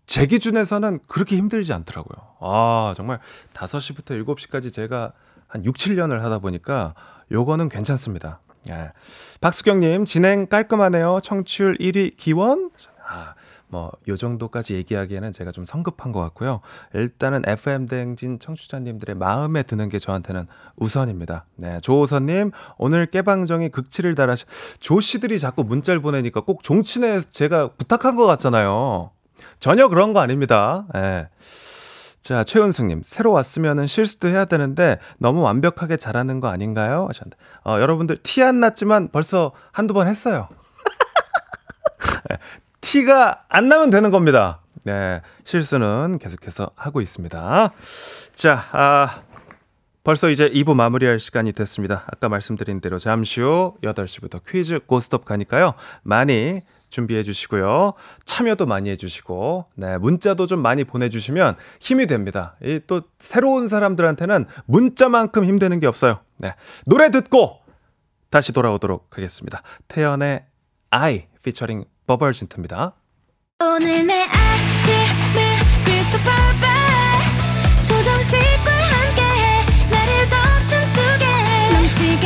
제 기준에서는 그렇게 힘들지 않더라고요. 아, 정말 5시부터 7시까지 제가 한 6, 7년을 하다 보니까 요거는 괜찮습니다. 예. 박수경님, 진행 깔끔하네요. 청취율 1위 기원? 아, 뭐, 요 정도까지 얘기하기에는 제가 좀 성급한 것 같고요. 일단은 FM대행진 청취자님들의 마음에 드는 게 저한테는 우선입니다. 네, 조호선님, 오늘 깨방정이 극치를 달하시, 조씨들이 자꾸 문자를 보내니까 꼭 종친에 제가 부탁한 것 같잖아요. 전혀 그런 거 아닙니다. 네. 자, 최은숙님, 새로 왔으면 실수도 해야 되는데 너무 완벽하게 잘하는 거 아닌가요? 하셨는데, 어, 여러분들 티 안 났지만 벌써 한두 번 했어요. 티가 안 나면 되는 겁니다. 네, 실수는 계속해서 하고 있습니다. 자, 아, 벌써 이제 2부 마무리할 시간이 됐습니다. 아까 말씀드린 대로 잠시 후 8시부터 퀴즈 고스톱 가니까요. 많이 준비해 주시고요. 참여도 많이 해 주시고, 네, 문자도 좀 많이 보내주시면 힘이 됩니다. 이 또 새로운 사람들한테는 문자만큼 힘드는 게 없어요. 네. 노래 듣고 다시 돌아오도록 하겠습니다. 태연의 I 피처링 버벌진트입니다. 오늘 내 아침을 crystal perfect 조정식과 함께해. 나를 더 춤추게 해. 넘치게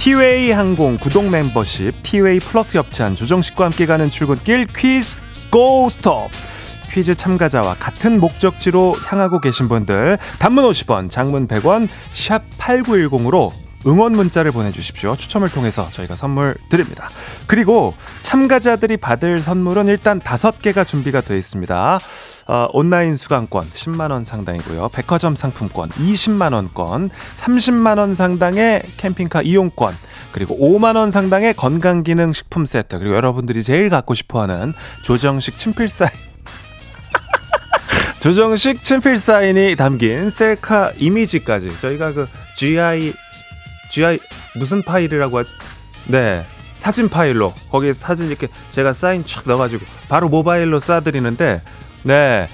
티웨이 항공 구독 멤버십, 티웨이 플러스 협찬 조정식과 함께 가는 출근길 퀴즈 고 스톱. 퀴즈 참가자와 같은 목적지로 향하고 계신 분들 단문 50원, 장문 100원, 샵 8910으로 응원 문자를 보내주십시오. 추첨을 통해서 저희가 선물 드립니다. 그리고 참가자들이 받을 선물은 일단 다섯 개가 준비가 되어 있습니다. 어, 온라인 수강권 10만 원 상당이고요. 백화점 상품권 20만 원권, 30만 원 상당의 캠핑카 이용권, 그리고 5만 원 상당의 건강 기능 식품 세트, 그리고 여러분들이 제일 갖고 싶어 하는 조정식 친필 사인 조정식 친필 사인이 담긴 셀카 이미지까지 저희가 그 GI GI 무슨 파일이라고 하지? 네. 사진 파일로 거기에 사진 이렇게 제가 사인 촥 넣어가지고 바로 모바일로 쏴드리는데 네.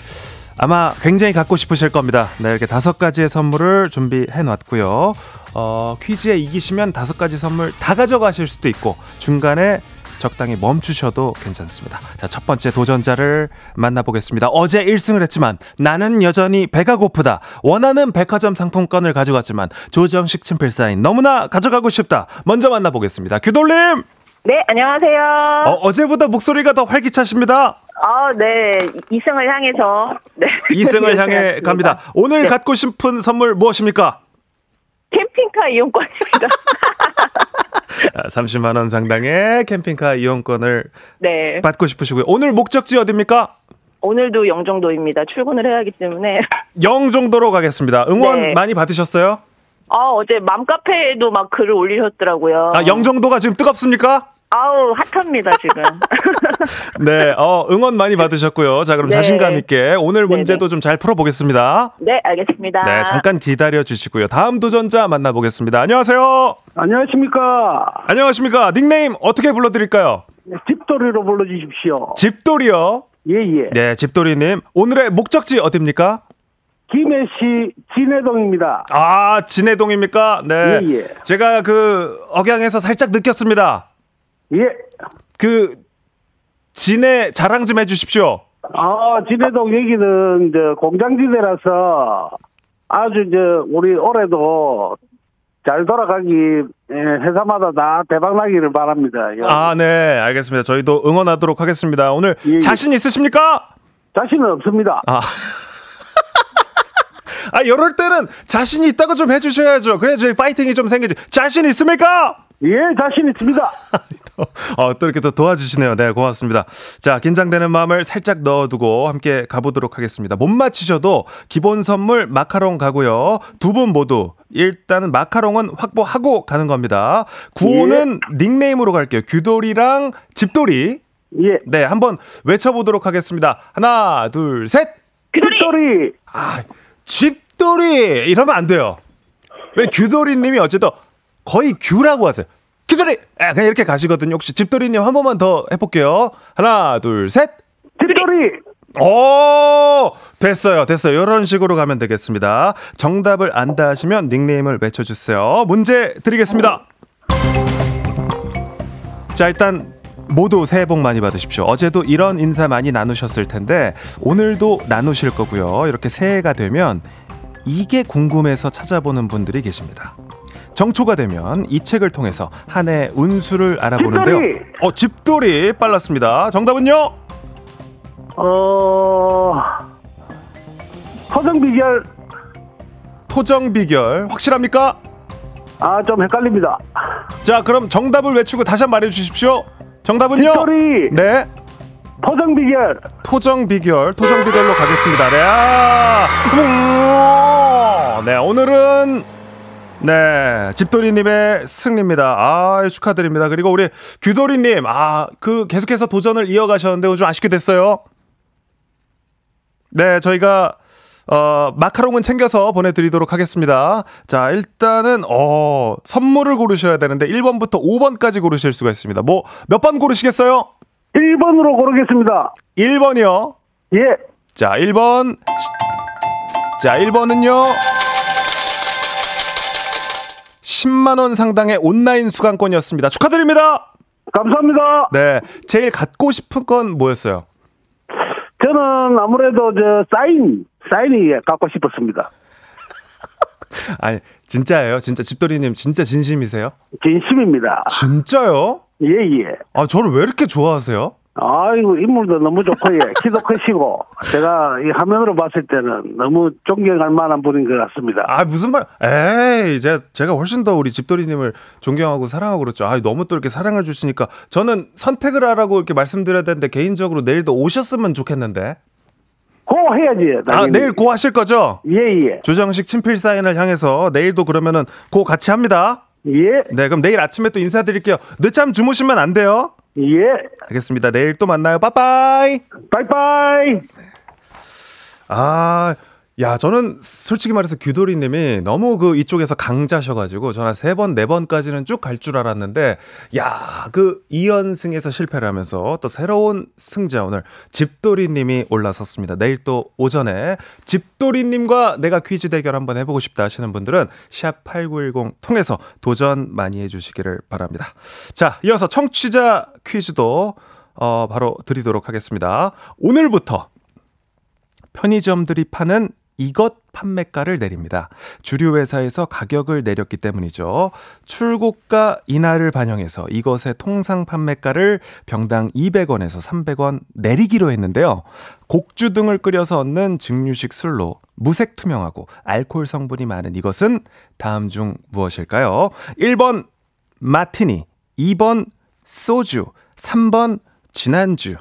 아마 굉장히 갖고 싶으실 겁니다. 네, 이렇게 다섯 가지의 선물을 준비해 놨고요. 어, 퀴즈에 이기시면 다섯 가지 선물 다 가져가실 수도 있고 중간에 적당히 멈추셔도 괜찮습니다. 자, 첫 번째 도전자를 만나보겠습니다. 어제 1승을 했지만 나는 여전히 배가 고프다. 원하는 백화점 상품권을 가져갔지만 조정식 친필 사인 너무나 가져가고 싶다. 먼저 만나보겠습니다. 규돌님! 네, 안녕하세요. 어, 어제보다 목소리가 더 활기차십니다. 아, 네. 이승을 향해서. 네. 2승을 향해. 갑니다. 오늘 네. 갖고 싶은 선물 무엇입니까? 캠핑카 이용권입니다. 30만 원 상당의 캠핑카 이용권을 네. 받고 싶으시고요. 오늘 목적지 어디입니까? 오늘도 영종도입니다. 출근을 해야 하기 때문에. 영종도로 가겠습니다. 응원 네. 많이 받으셨어요? 아, 어제 맘카페에도 막 글을 올리셨더라고요. 아, 영종도가 지금 뜨겁습니까? 아우, 핫합니다, 지금. 네, 어, 응원 많이 받으셨고요. 자, 그럼 네. 자신감 있게 오늘 네네. 문제도 좀 잘 풀어보겠습니다. 네, 알겠습니다. 네, 잠깐 기다려 주시고요. 다음 도전자 만나보겠습니다. 안녕하세요. 안녕하십니까. 안녕하십니까. 닉네임 어떻게 불러드릴까요? 집돌이로 불러주십시오. 집돌이요. 예, 예. 네, 집돌이님. 오늘의 목적지 어딥니까? 김해시 진해동입니다. 아, 진해동입니까? 네. 예, 예. 제가 그 억양에서 살짝 느꼈습니다. 예. 그 진해 자랑 좀 해주십시오. 아, 진해동 여기는 이제 공장지대라서 아주 이제 우리 올해도 잘 돌아가기 예, 회사마다 다 대박 나기를 바랍니다. 예. 아, 네, 알겠습니다. 저희도 응원하도록 하겠습니다. 오늘 예, 예. 자신 있으십니까? 자신은 없습니다. 아. 아, 이럴 때는 자신이 있다고 좀 해주셔야죠. 그래야 저희 파이팅이 좀 생기지. 자신 있습니까? 예, 자신 있습니다. 어, 또 이렇게 또 도와주시네요. 네, 고맙습니다. 자, 긴장되는 마음을 살짝 넣어두고 함께 가보도록 하겠습니다. 못 맞히셔도 기본 선물 마카롱 가고요. 두 분 모두 일단은 마카롱은 확보하고 가는 겁니다. 구호는 닉네임으로 갈게요. 규돌이랑 집돌이. 예. 네, 한번 외쳐보도록 하겠습니다. 하나, 둘, 셋! 집돌이. 아, 집돌이! 이러면 안 돼요. 왜 규돌이님이 어쨌든 거의 규라고 하세요. 규돌이! 아, 그냥 이렇게 가시거든요. 혹시 집돌이님 한 번만 더 해볼게요. 하나, 둘, 셋! 집돌이. 오! 됐어요, 됐어요. 이런 식으로 가면 되겠습니다. 정답을 안다 하시면 닉네임을 외쳐주세요. 문제 드리겠습니다. 자, 일단 모두 새해 복 많이 받으십시오. 어제도 이런 인사 많이 나누셨을 텐데 오늘도 나누실 거고요. 이렇게 새해가 되면 이게 궁금해서 찾아보는 분들이 계십니다. 정초가 되면 이 책을 통해서 한 해 운수를 알아보는데요. 집돌이! 어, 집돌이 빨랐습니다. 정답은요? 어, 허정 비결. 토정 비결 확실합니까? 아, 좀 헷갈립니다. 자, 그럼 정답을 외치고 다시 한 번 말해 주십시오. 정답은요? 집돌이. 네. 허정 비결. 토정 비결, 토정 비결로 가겠습니다. 네. 아, 음, 네, 오늘은 네, 집돌이님의 승리입니다. 아, 축하드립니다. 그리고 우리 규돌이님, 아, 그 계속해서 도전을 이어가셨는데 좀 아쉽게 됐어요. 네, 저희가 어, 마카롱은 챙겨서 보내드리도록 하겠습니다. 자, 일단은, 어, 선물을 고르셔야 되는데, 1번부터 5번까지 고르실 수가 있습니다. 뭐, 몇 번 고르시겠어요? 1번으로 고르겠습니다. 1번이요. 예. 자, 1번. 자, 1번은요. 10만원 상당의 온라인 수강권이었습니다. 축하드립니다! 감사합니다. 네. 제일 갖고 싶은 건 뭐였어요? 저는 아무래도 저 사인, 사인이 갖고 싶었습니다. 아니, 진짜예요? 진짜 집돌이님 진짜 진심이세요? 진심입니다. 진짜요? 예, 예. 아, 저를 왜 이렇게 좋아하세요? 아이고, 인물도 너무 좋고, 예. 키도 크시고, 제가 이 화면으로 봤을 때는 너무 존경할 만한 분인 것 같습니다. 아, 무슨 말, 에이, 제가, 제가 훨씬 더 우리 집돌이님을 존경하고 사랑하고 그렇죠. 아, 너무 또 이렇게 사랑을 주시니까 저는 선택을 하라고 이렇게 말씀드려야 되는데 개인적으로 내일도 오셨으면 좋겠는데. 고 해야지. 아, 당연히. 내일 고 하실 거죠? 예, 예. 조정식 친필 사인을 향해서 내일도 그러면은 고 같이 합니다. 예, 네, 그럼 내일 아침에 또 인사드릴게요. 늦잠 주무시면 안 돼요. 예. 알겠습니다. 내일 또 만나요. 빠빠이. 빠이빠이. 아, 야, 저는 솔직히 말해서 규도리님이 너무 그 이쪽에서 강자셔가지고 저는 세 번, 네 번까지는 쭉 갈 줄 알았는데, 야, 그 2연승에서 실패를 하면서 또 새로운 승자 오늘 집도리님이 올라섰습니다. 내일 또 오전에 집도리님과 내가 퀴즈 대결 한번 해보고 싶다 하시는 분들은 샵8910 통해서 도전 많이 해주시기를 바랍니다. 자, 이어서 청취자 퀴즈도 어, 바로 드리도록 하겠습니다. 오늘부터 편의점들이 파는 이것 판매가를 내립니다. 주류 회사에서 가격을 내렸기 때문이죠. 출고가 인하를 반영해서 이것의 통상 판매가를 병당 200원에서 300원 내리기로 했는데요. 곡주 등을 끓여서 얻는 증류식 술로 무색 투명하고 알코올 성분이 많은 이것은 다음 중 무엇일까요? 1번 마티니, 2번 소주, 3번 지난주.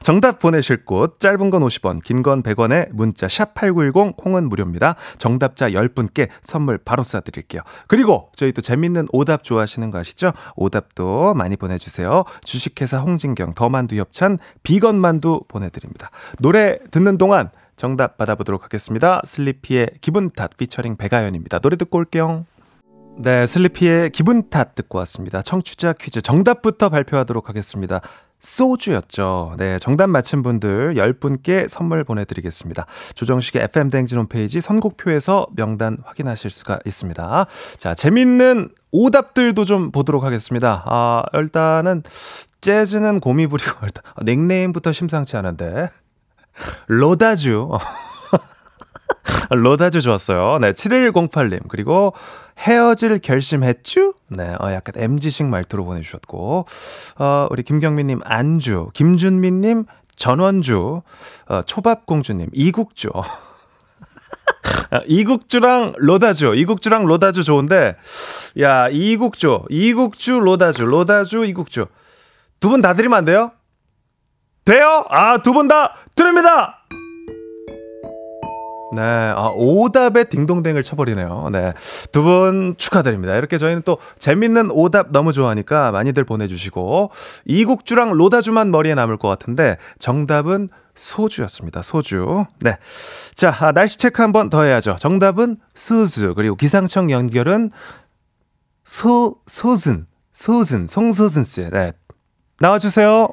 정답 보내실 곳 짧은 건 50원, 긴 건 100원에 문자 샵8910 콩은 무료입니다. 정답자 10분께 선물 바로 쏴 드릴게요. 그리고 저희 또 재밌는 오답 좋아하시는 거 아시죠? 오답도 많이 보내 주세요. 주식회사 홍진경 더만두 협찬 비건 만두 보내 드립니다. 노래 듣는 동안 정답 받아보도록 하겠습니다. 슬리피의 기분 탓 피처링 배가연입니다. 노래 듣고 올게요. 네, 슬리피의 기분 탓 듣고 왔습니다. 청취자 퀴즈 정답부터 발표하도록 하겠습니다. 소주였죠. 네, 정답 맞힌 분들 10분께 선물 보내드리겠습니다. 조정식의 FM대행진 홈페이지 선곡표에서 명단 확인하실 수가 있습니다. 자, 재밌는 오답들도 좀 보도록 하겠습니다. 아, 일단은, 재즈는 곰이 부리고, 일단, 닉네임부터 심상치 않은데. 로다주. 로다주 좋았어요. 네, 7108님. 그리고 헤어질 결심했쥬? 네, 어, 약간 MG식 말투로 보내주셨고, 어, 우리 김경민님 안주, 김준민님 전원주, 어, 초밥공주님 이국주. 아, 이국주랑 로다주, 이국주랑 로다주 좋은데, 야, 이국주, 이국주, 로다주, 로다주, 이국주. 두 분 다 드리면 안 돼요? 돼요? 아, 두 분 다 드립니다! 네, 아, 오답에 딩동댕을 쳐버리네요. 네. 두 분 축하드립니다. 이렇게 저희는 또 재밌는 오답 너무 좋아하니까 많이들 보내주시고, 이국주랑 로다주만 머리에 남을 것 같은데, 정답은 소주였습니다. 소주. 네. 자, 아, 날씨 체크 한번 더 해야죠. 정답은 수수. 그리고 기상청 연결은 소, 소슨. 소슨. 송소슨 씨. 네. 나와주세요.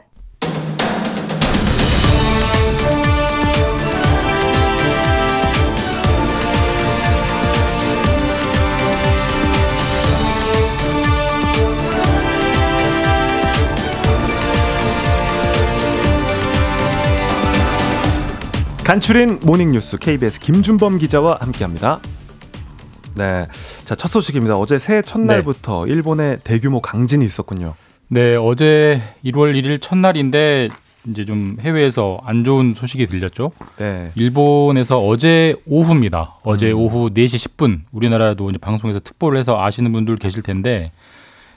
간추린 모닝뉴스 KBS 김준범 기자와 함께합니다. 네, 자 첫 소식입니다. 어제 새해 첫날부터 일본에 대규모 강진이 있었군요. 네, 어제 1월 1일 첫날인데 이제 좀 해외에서 안 좋은 소식이 들렸죠. 네, 일본에서 어제 오후입니다. 어제 음. 오후 4시 10분 우리나라도 이제 방송에서 특보를 해서 아시는 분들 계실 텐데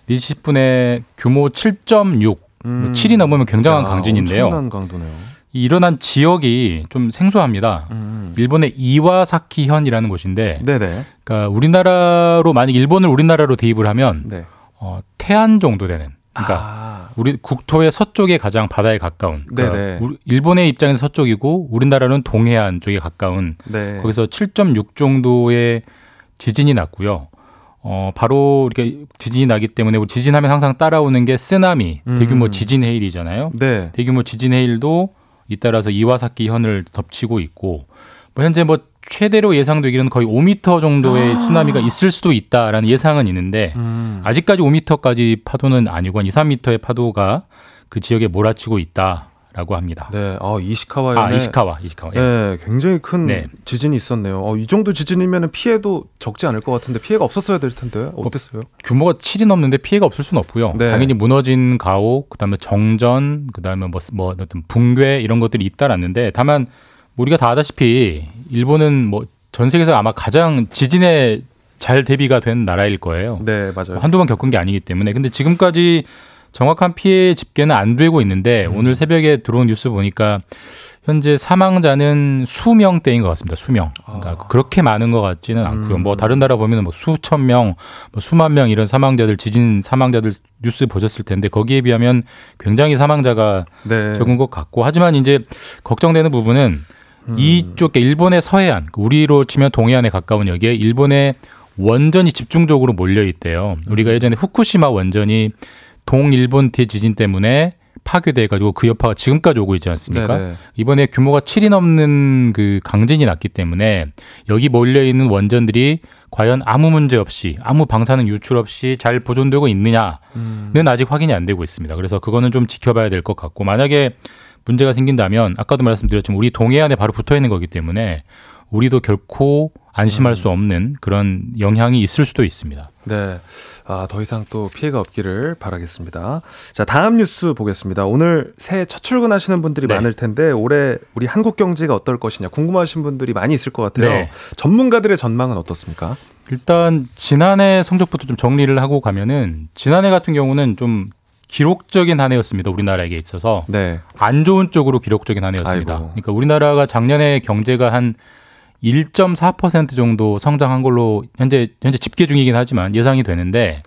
4시 10분에 규모 7.6 음. 7이 넘으면 굉장한 야, 강진인데요. 엄청난 강도네요. 이 일어난 지역이 좀 생소합니다. 음. 일본의 이와사키현이라는 곳인데, 네네. 그러니까 우리나라로 만약 일본을 우리나라로 대입을 하면 네. 어, 태안 정도 되는. 그러니까 아, 우리 국토의 서쪽에 가장 바다에 가까운. 그러니까. 우리- 일본의 입장에서 서쪽이고 우리나라는 동해안 쪽에 가까운. 네. 거기서 7.6 정도의 지진이 났고요. 어, 바로 이렇게 지진이 나기 때문에 우리 지진하면 항상 따라오는 게 쓰나미, 대규모 음. 지진 해일이잖아요. 네. 대규모 지진 해일도 잇따라서 이와사키 현을 덮치고 있고 뭐 현재 뭐 최대로 예상되기는 거의 5m 정도의 쓰나미가 있을 수도 있다라는 예상은 있는데 아. 음. 아직까지 5m까지 파도는 아니고 한 2, 3m의 파도가 그 지역에 몰아치고 있다 라고 합니다. 네. 아, 이시카와에 아 이시카와, 이시카와. 예. 네, 굉장히 큰 네. 지진이 있었네요. 어, 이 정도 지진이면 피해도 적지 않을 것 같은데 피해가 없었어야 될 텐데 어땠어요? 규모가 7이 넘는데 피해가 없을 수는 없고요. 네. 당연히 무너진 가옥, 그다음에 정전, 그다음에 뭐, 뭐 어떤 붕괴 이런 것들이 잇따랐는데 다만 뭐 우리가 다 아다시피 일본은 뭐 전 세계에서 아마 가장 지진에 잘 대비가 된 나라일 거예요. 네, 맞아요. 한두 번 겪은 게 아니기 때문에. 근데 지금까지 정확한 피해 집계는 안 되고 있는데 음. 오늘 새벽에 들어온 뉴스 보니까 현재 사망자는 수명대인 것 같습니다. 수명. 그러니까 아. 그렇게 많은 것 같지는 않고요. 음. 뭐 다른 나라 보면 뭐 수천 명, 뭐 수만 명 이런 사망자들 지진 사망자들 뉴스 보셨을 텐데 거기에 비하면 굉장히 사망자가 네. 적은 것 같고 하지만 이제 걱정되는 부분은 이쪽에 일본의 서해안, 우리로 치면 동해안에 가까운 여기에 일본의 원전이 집중적으로 몰려 있대요. 우리가 예전에 후쿠시마 원전이 동일본 대지진 때문에 파괴돼 가지고 그 여파가 지금까지 오고 있지 않습니까? 네네. 이번에 규모가 7이 넘는 그 강진이 났기 때문에 여기 몰려 있는 원전들이 과연 아무 문제 없이 아무 방사능 유출 없이 잘 보존되고 있느냐는 아직 확인이 안 되고 있습니다. 그래서 그거는 좀 지켜봐야 될 것 같고 만약에 문제가 생긴다면 아까도 말씀드렸지만 우리 동해안에 바로 붙어 있는 거기 때문에 우리도 결코 안심할 수 없는 그런 영향이 있을 수도 있습니다. 네. 아, 더 이상 또 피해가 없기를 바라겠습니다. 자, 다음 뉴스 보겠습니다. 오늘 새해 첫 출근하시는 분들이 네. 많을 텐데 올해 우리 한국 경제가 어떨 것이냐 궁금하신 분들이 많이 있을 것 같아요. 네. 전문가들의 전망은 어떻습니까? 일단 지난해 성적부터 좀 정리를 하고 가면은 지난해 같은 경우는 좀 기록적인 한 해였습니다. 우리나라에게 있어서 네. 안 좋은 쪽으로 기록적인 한 해였습니다. 아이고. 그러니까 우리나라가 작년에 경제가 한 1.4% 정도 성장한 걸로 현재 현재 집계 중이긴 하지만 예상이 되는데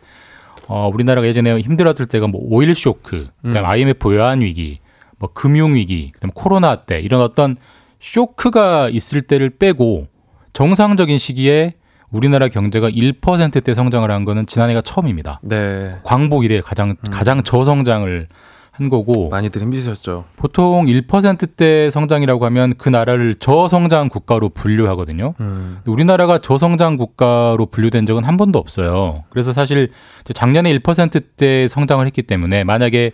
어 우리나라가 예전에 힘들었을 때가 뭐 오일 쇼크, 그다음 IMF 외환 위기, 뭐 금융 위기, 그다음 코로나 때 이런 어떤 쇼크가 있을 때를 빼고 정상적인 시기에 우리나라 경제가 1%대 성장을 한 거는 지난해가 처음입니다. 네. 광복 이래 가장 가장 저성장을 한 거고 많이들 힘드셨죠. 보통 1%대 성장이라고 하면 그 나라를 저성장 국가로 분류하거든요. 음. 우리나라가 저성장 국가로 분류된 적은 한 번도 없어요. 그래서 사실 작년에 1%대 성장을 했기 때문에 만약에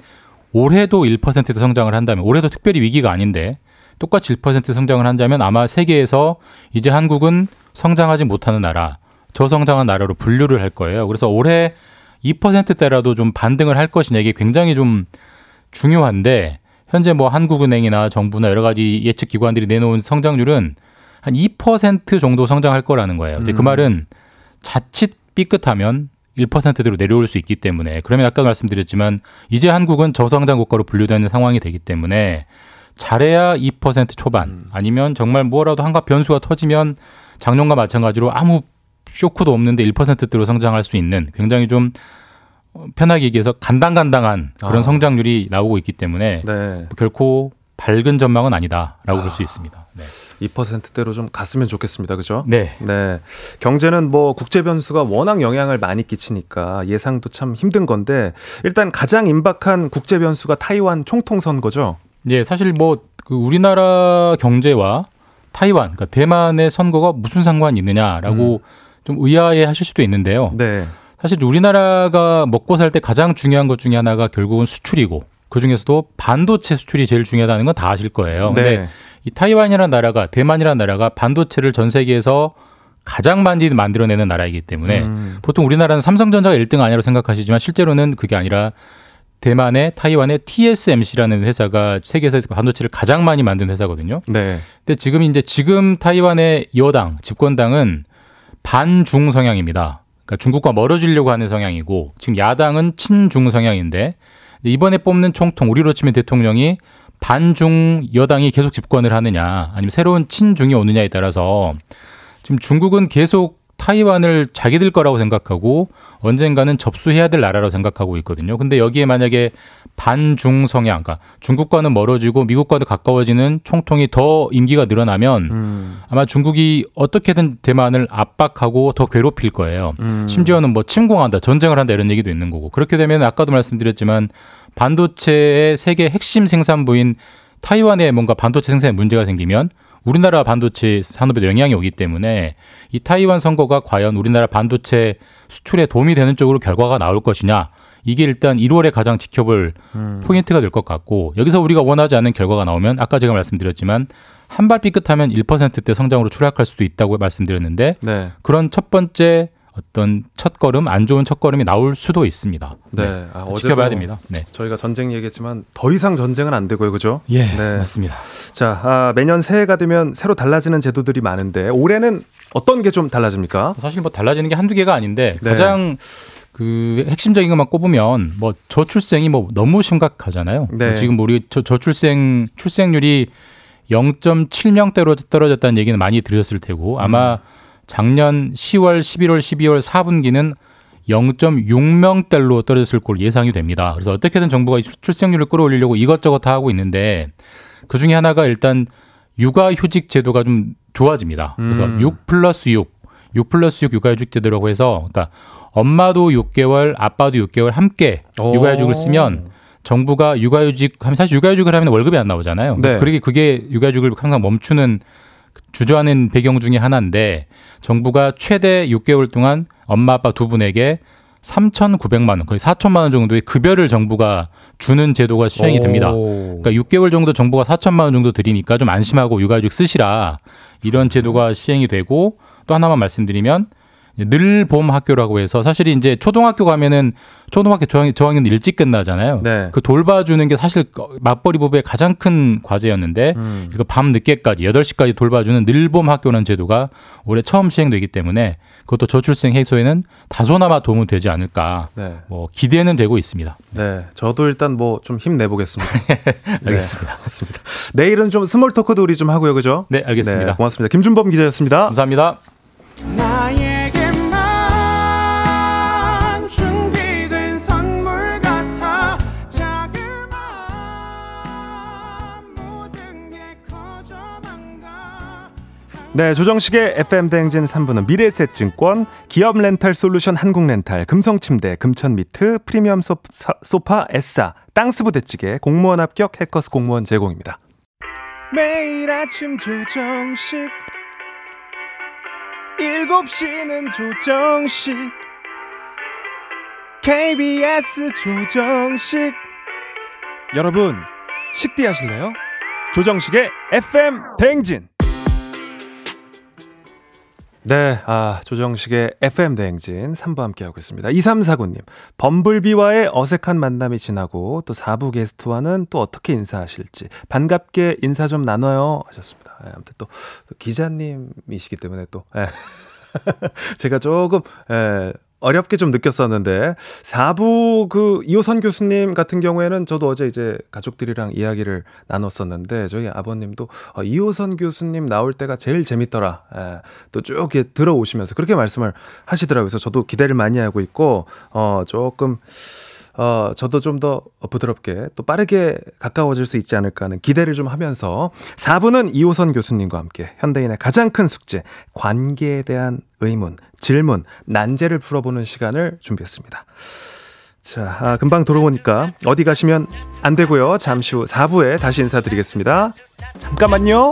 올해도 1%대 성장을 한다면 올해도 특별히 위기가 아닌데 똑같이 1% 성장을 한다면 아마 세계에서 이제 한국은 성장하지 못하는 나라, 저성장한 나라로 분류를 할 거예요. 그래서 올해 2%대라도 좀 반등을 할 것이냐 이게 굉장히 좀 중요한데 현재 뭐 한국은행이나 정부나 여러 가지 예측 기관들이 내놓은 성장률은 한 2% 정도 성장할 거라는 거예요. 그 음. 말은 자칫 삐끗하면 1%대로 내려올 수 있기 때문에 그러면 아까 말씀드렸지만 이제 한국은 저성장 국가로 분류되는 상황이 되기 때문에 잘해야 2% 초반 아니면 정말 뭐라도 한가 변수가 터지면 작년과 마찬가지로 아무 쇼크도 없는데 1%대로 성장할 수 있는 굉장히 좀 어, 편하게 얘기해서 간당간당한 그런 아. 성장률이 나오고 있기 때문에 네. 결코 밝은 전망은 아니다라고 볼수 있습니다. 네. 2%대로 좀 갔으면 좋겠습니다. 그죠? 네. 네. 경제는 뭐 국제 변수가 워낙 영향을 많이 끼치니까 예상도 참 힘든 건데 일단 가장 임박한 국제 변수가 타이완 총통 선거죠. 예, 사실 뭐 그 우리나라 경제와 타이완, 그러니까 대만의 선거가 무슨 상관이 있느냐라고 좀 의아해 하실 수도 있는데요. 네. 사실 우리나라가 먹고 살 때 가장 중요한 것 중에 하나가 결국은 수출이고 그 중에서도 반도체 수출이 제일 중요하다는 건 다 아실 거예요. 근데 네. 이 타이완이라는 나라가 대만이라는 나라가 반도체를 전 세계에서 가장 많이 만들어내는 나라이기 때문에 음. 보통 우리나라는 삼성전자가 1등 아니라고 생각하시지만 실제로는 그게 아니라 대만의 타이완의 TSMC라는 회사가 세계에서 반도체를 가장 많이 만든 회사거든요. 네. 근데 지금 이제 지금 타이완의 여당 집권당은 반중 성향입니다. 그러니까 중국과 멀어지려고 하는 성향이고 지금 야당은 친중 성향인데 이번에 뽑는 총통 우리로 치면 대통령이 반중 여당이 계속 집권을 하느냐 아니면 새로운 친중이 오느냐에 따라서 지금 중국은 계속 타이완을 자기들 거라고 생각하고 언젠가는 접수해야 될 나라라고 생각하고 있거든요. 근데 여기에 만약에 반중 성향, 그러니까 중국과는 멀어지고 미국과도 가까워지는 총통이 더 임기가 늘어나면 음. 아마 중국이 어떻게든 대만을 압박하고 더 괴롭힐 거예요. 음. 심지어는 뭐 침공한다, 전쟁을 한다 이런 얘기도 있는 거고. 그렇게 되면 아까도 말씀드렸지만 반도체의 세계 핵심 생산부인 타이완에 뭔가 반도체 생산에 문제가 생기면 우리나라 반도체 산업에 영향이 오기 때문에 이 타이완 선거가 과연 우리나라 반도체 수출에 도움이 되는 쪽으로 결과가 나올 것이냐 이게 일단 1월에 가장 지켜볼 음. 포인트가 될 것 같고 여기서 우리가 원하지 않는 결과가 나오면 아까 제가 말씀드렸지만 한 발 삐끗하면 1%대 성장으로 추락할 수도 있다고 말씀드렸는데 네. 그런 첫 번째 어떤 첫 걸음 안 좋은 첫 걸음이 나올 수도 있습니다. 네. 아, 어제도 지켜봐야 됩니다. 네. 저희가 전쟁 얘기했지만 더 이상 전쟁은 안 되고요. 그죠? 예, 네. 맞습니다. 자, 아, 매년 새해가 되면 새로 달라지는 제도들이 많은데 올해는 어떤 게 좀 달라집니까? 사실 뭐 달라지는 게 한두 개가 아닌데 네. 가장 그 핵심적인 것만 꼽으면 뭐 저출생이 뭐 너무 심각하잖아요. 네. 뭐 지금 우리 저, 저출생 출생률이 0.7명대로 떨어졌다는 얘기는 많이 들으셨을 테고 아마 작년 10월, 11월, 12월 4분기는 0.6명대로 떨어졌을 걸 예상이 됩니다. 그래서 어떻게든 정부가 이 출생률을 끌어올리려고 이것저것 다 하고 있는데 그 중에 하나가 일단 육아휴직 제도가 좀 좋아집니다. 그래서 음. 6 플러스 6, 6 플러스 6 육아휴직 제도라고 해서 그러니까 엄마도 6개월, 아빠도 6개월 함께 오. 육아휴직을 쓰면 정부가 육아휴직 하면 사실 육아휴직을 하면 월급이 안 나오잖아요. 그래서 네. 그게 그게 육아휴직을 항상 멈추는 주저하는 배경 중에 하나인데 정부가 최대 6개월 동안 엄마 아빠 두 분에게 3,900만 원, 거의 4천만 원 정도의 급여를 정부가 주는 제도가 시행이 됩니다. 오. 그러니까 6개월 정도 정부가 4천만 원 정도 드리니까 좀 안심하고 육아휴직 쓰시라 이런 제도가 시행이 되고 또 하나만 말씀드리면 늘봄 학교라고 해서 사실 이제 초등학교 가면은 초등학교 저학년, 저학년 일찍 끝나잖아요. 네. 그 돌봐주는 게 사실 맞벌이 부부의 가장 큰 과제였는데 음. 이거 밤 늦게까지 8시까지 돌봐주는 늘봄 학교라는 제도가 올해 처음 시행되기 때문에 그것도 저출생 해소에는 다소나마 도움은 되지 않을까 네. 뭐 기대는 되고 있습니다. 네. 저도 일단 뭐 좀 힘내 보겠습니다. 알겠습니다. 네, 맞습니다. 내일은 좀 small talk도 우리 좀 하고요. 그죠? 네, 알겠습니다. 네, 고맙습니다. 김준범 기자였습니다. 감사합니다. 네, 조정식의 FM 대행진 3부는 미래에셋증권, 기업 렌탈 솔루션 한국렌탈, 금성침대, 금천미트, 프리미엄 소, 사, 소파 에싸, 땅스부대찌개, 공무원 합격 해커스 공무원 제공입니다. 매일 아침 조정식 7시는 조정식 KBS 조정식 여러분 식대 하실래요? 조정식의 FM 대행진 네, 아, 조정식의 FM 대행진 3부 함께하고 있습니다. 2349님, 범블비와의 어색한 만남이 지나고 또 4부 게스트와는 또 어떻게 인사하실지 반갑게 인사 좀 나눠요 하셨습니다. 예, 아무튼 또, 또 기자님이시기 때문에 또 예. 제가 조금 예, 어렵게 좀 느꼈었는데 4부 그 이호선 교수님 같은 경우에는 저도 어제 이제 가족들이랑 이야기를 나눴었는데 저희 아버님도 어, 이호선 교수님 나올 때가 제일 재밌더라. 예, 또쭉 이렇게 들어오시면서 그렇게 말씀을 하시더라고요. 그래서 저도 기대를 많이 하고 있고 어 조금 어, 저도 좀 더 부드럽게 또 빠르게 가까워질 수 있지 않을까 하는 기대를 좀 하면서 4부는 이호선 교수님과 함께 현대인의 가장 큰 숙제, 관계에 대한 의문, 질문, 난제를 풀어보는 시간을 준비했습니다. 자, 아, 금방 돌아오니까 어디 가시면 안 되고요. 잠시 후 4부에 다시 인사드리겠습니다. 잠깐만요.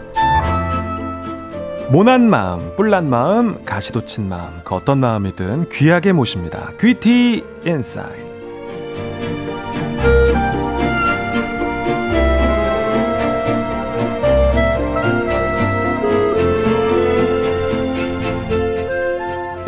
모난 마음, 뿔난 마음, 가시돋친 마음, 그 어떤 마음이든 귀하게 모십니다. 귀티 인사이드.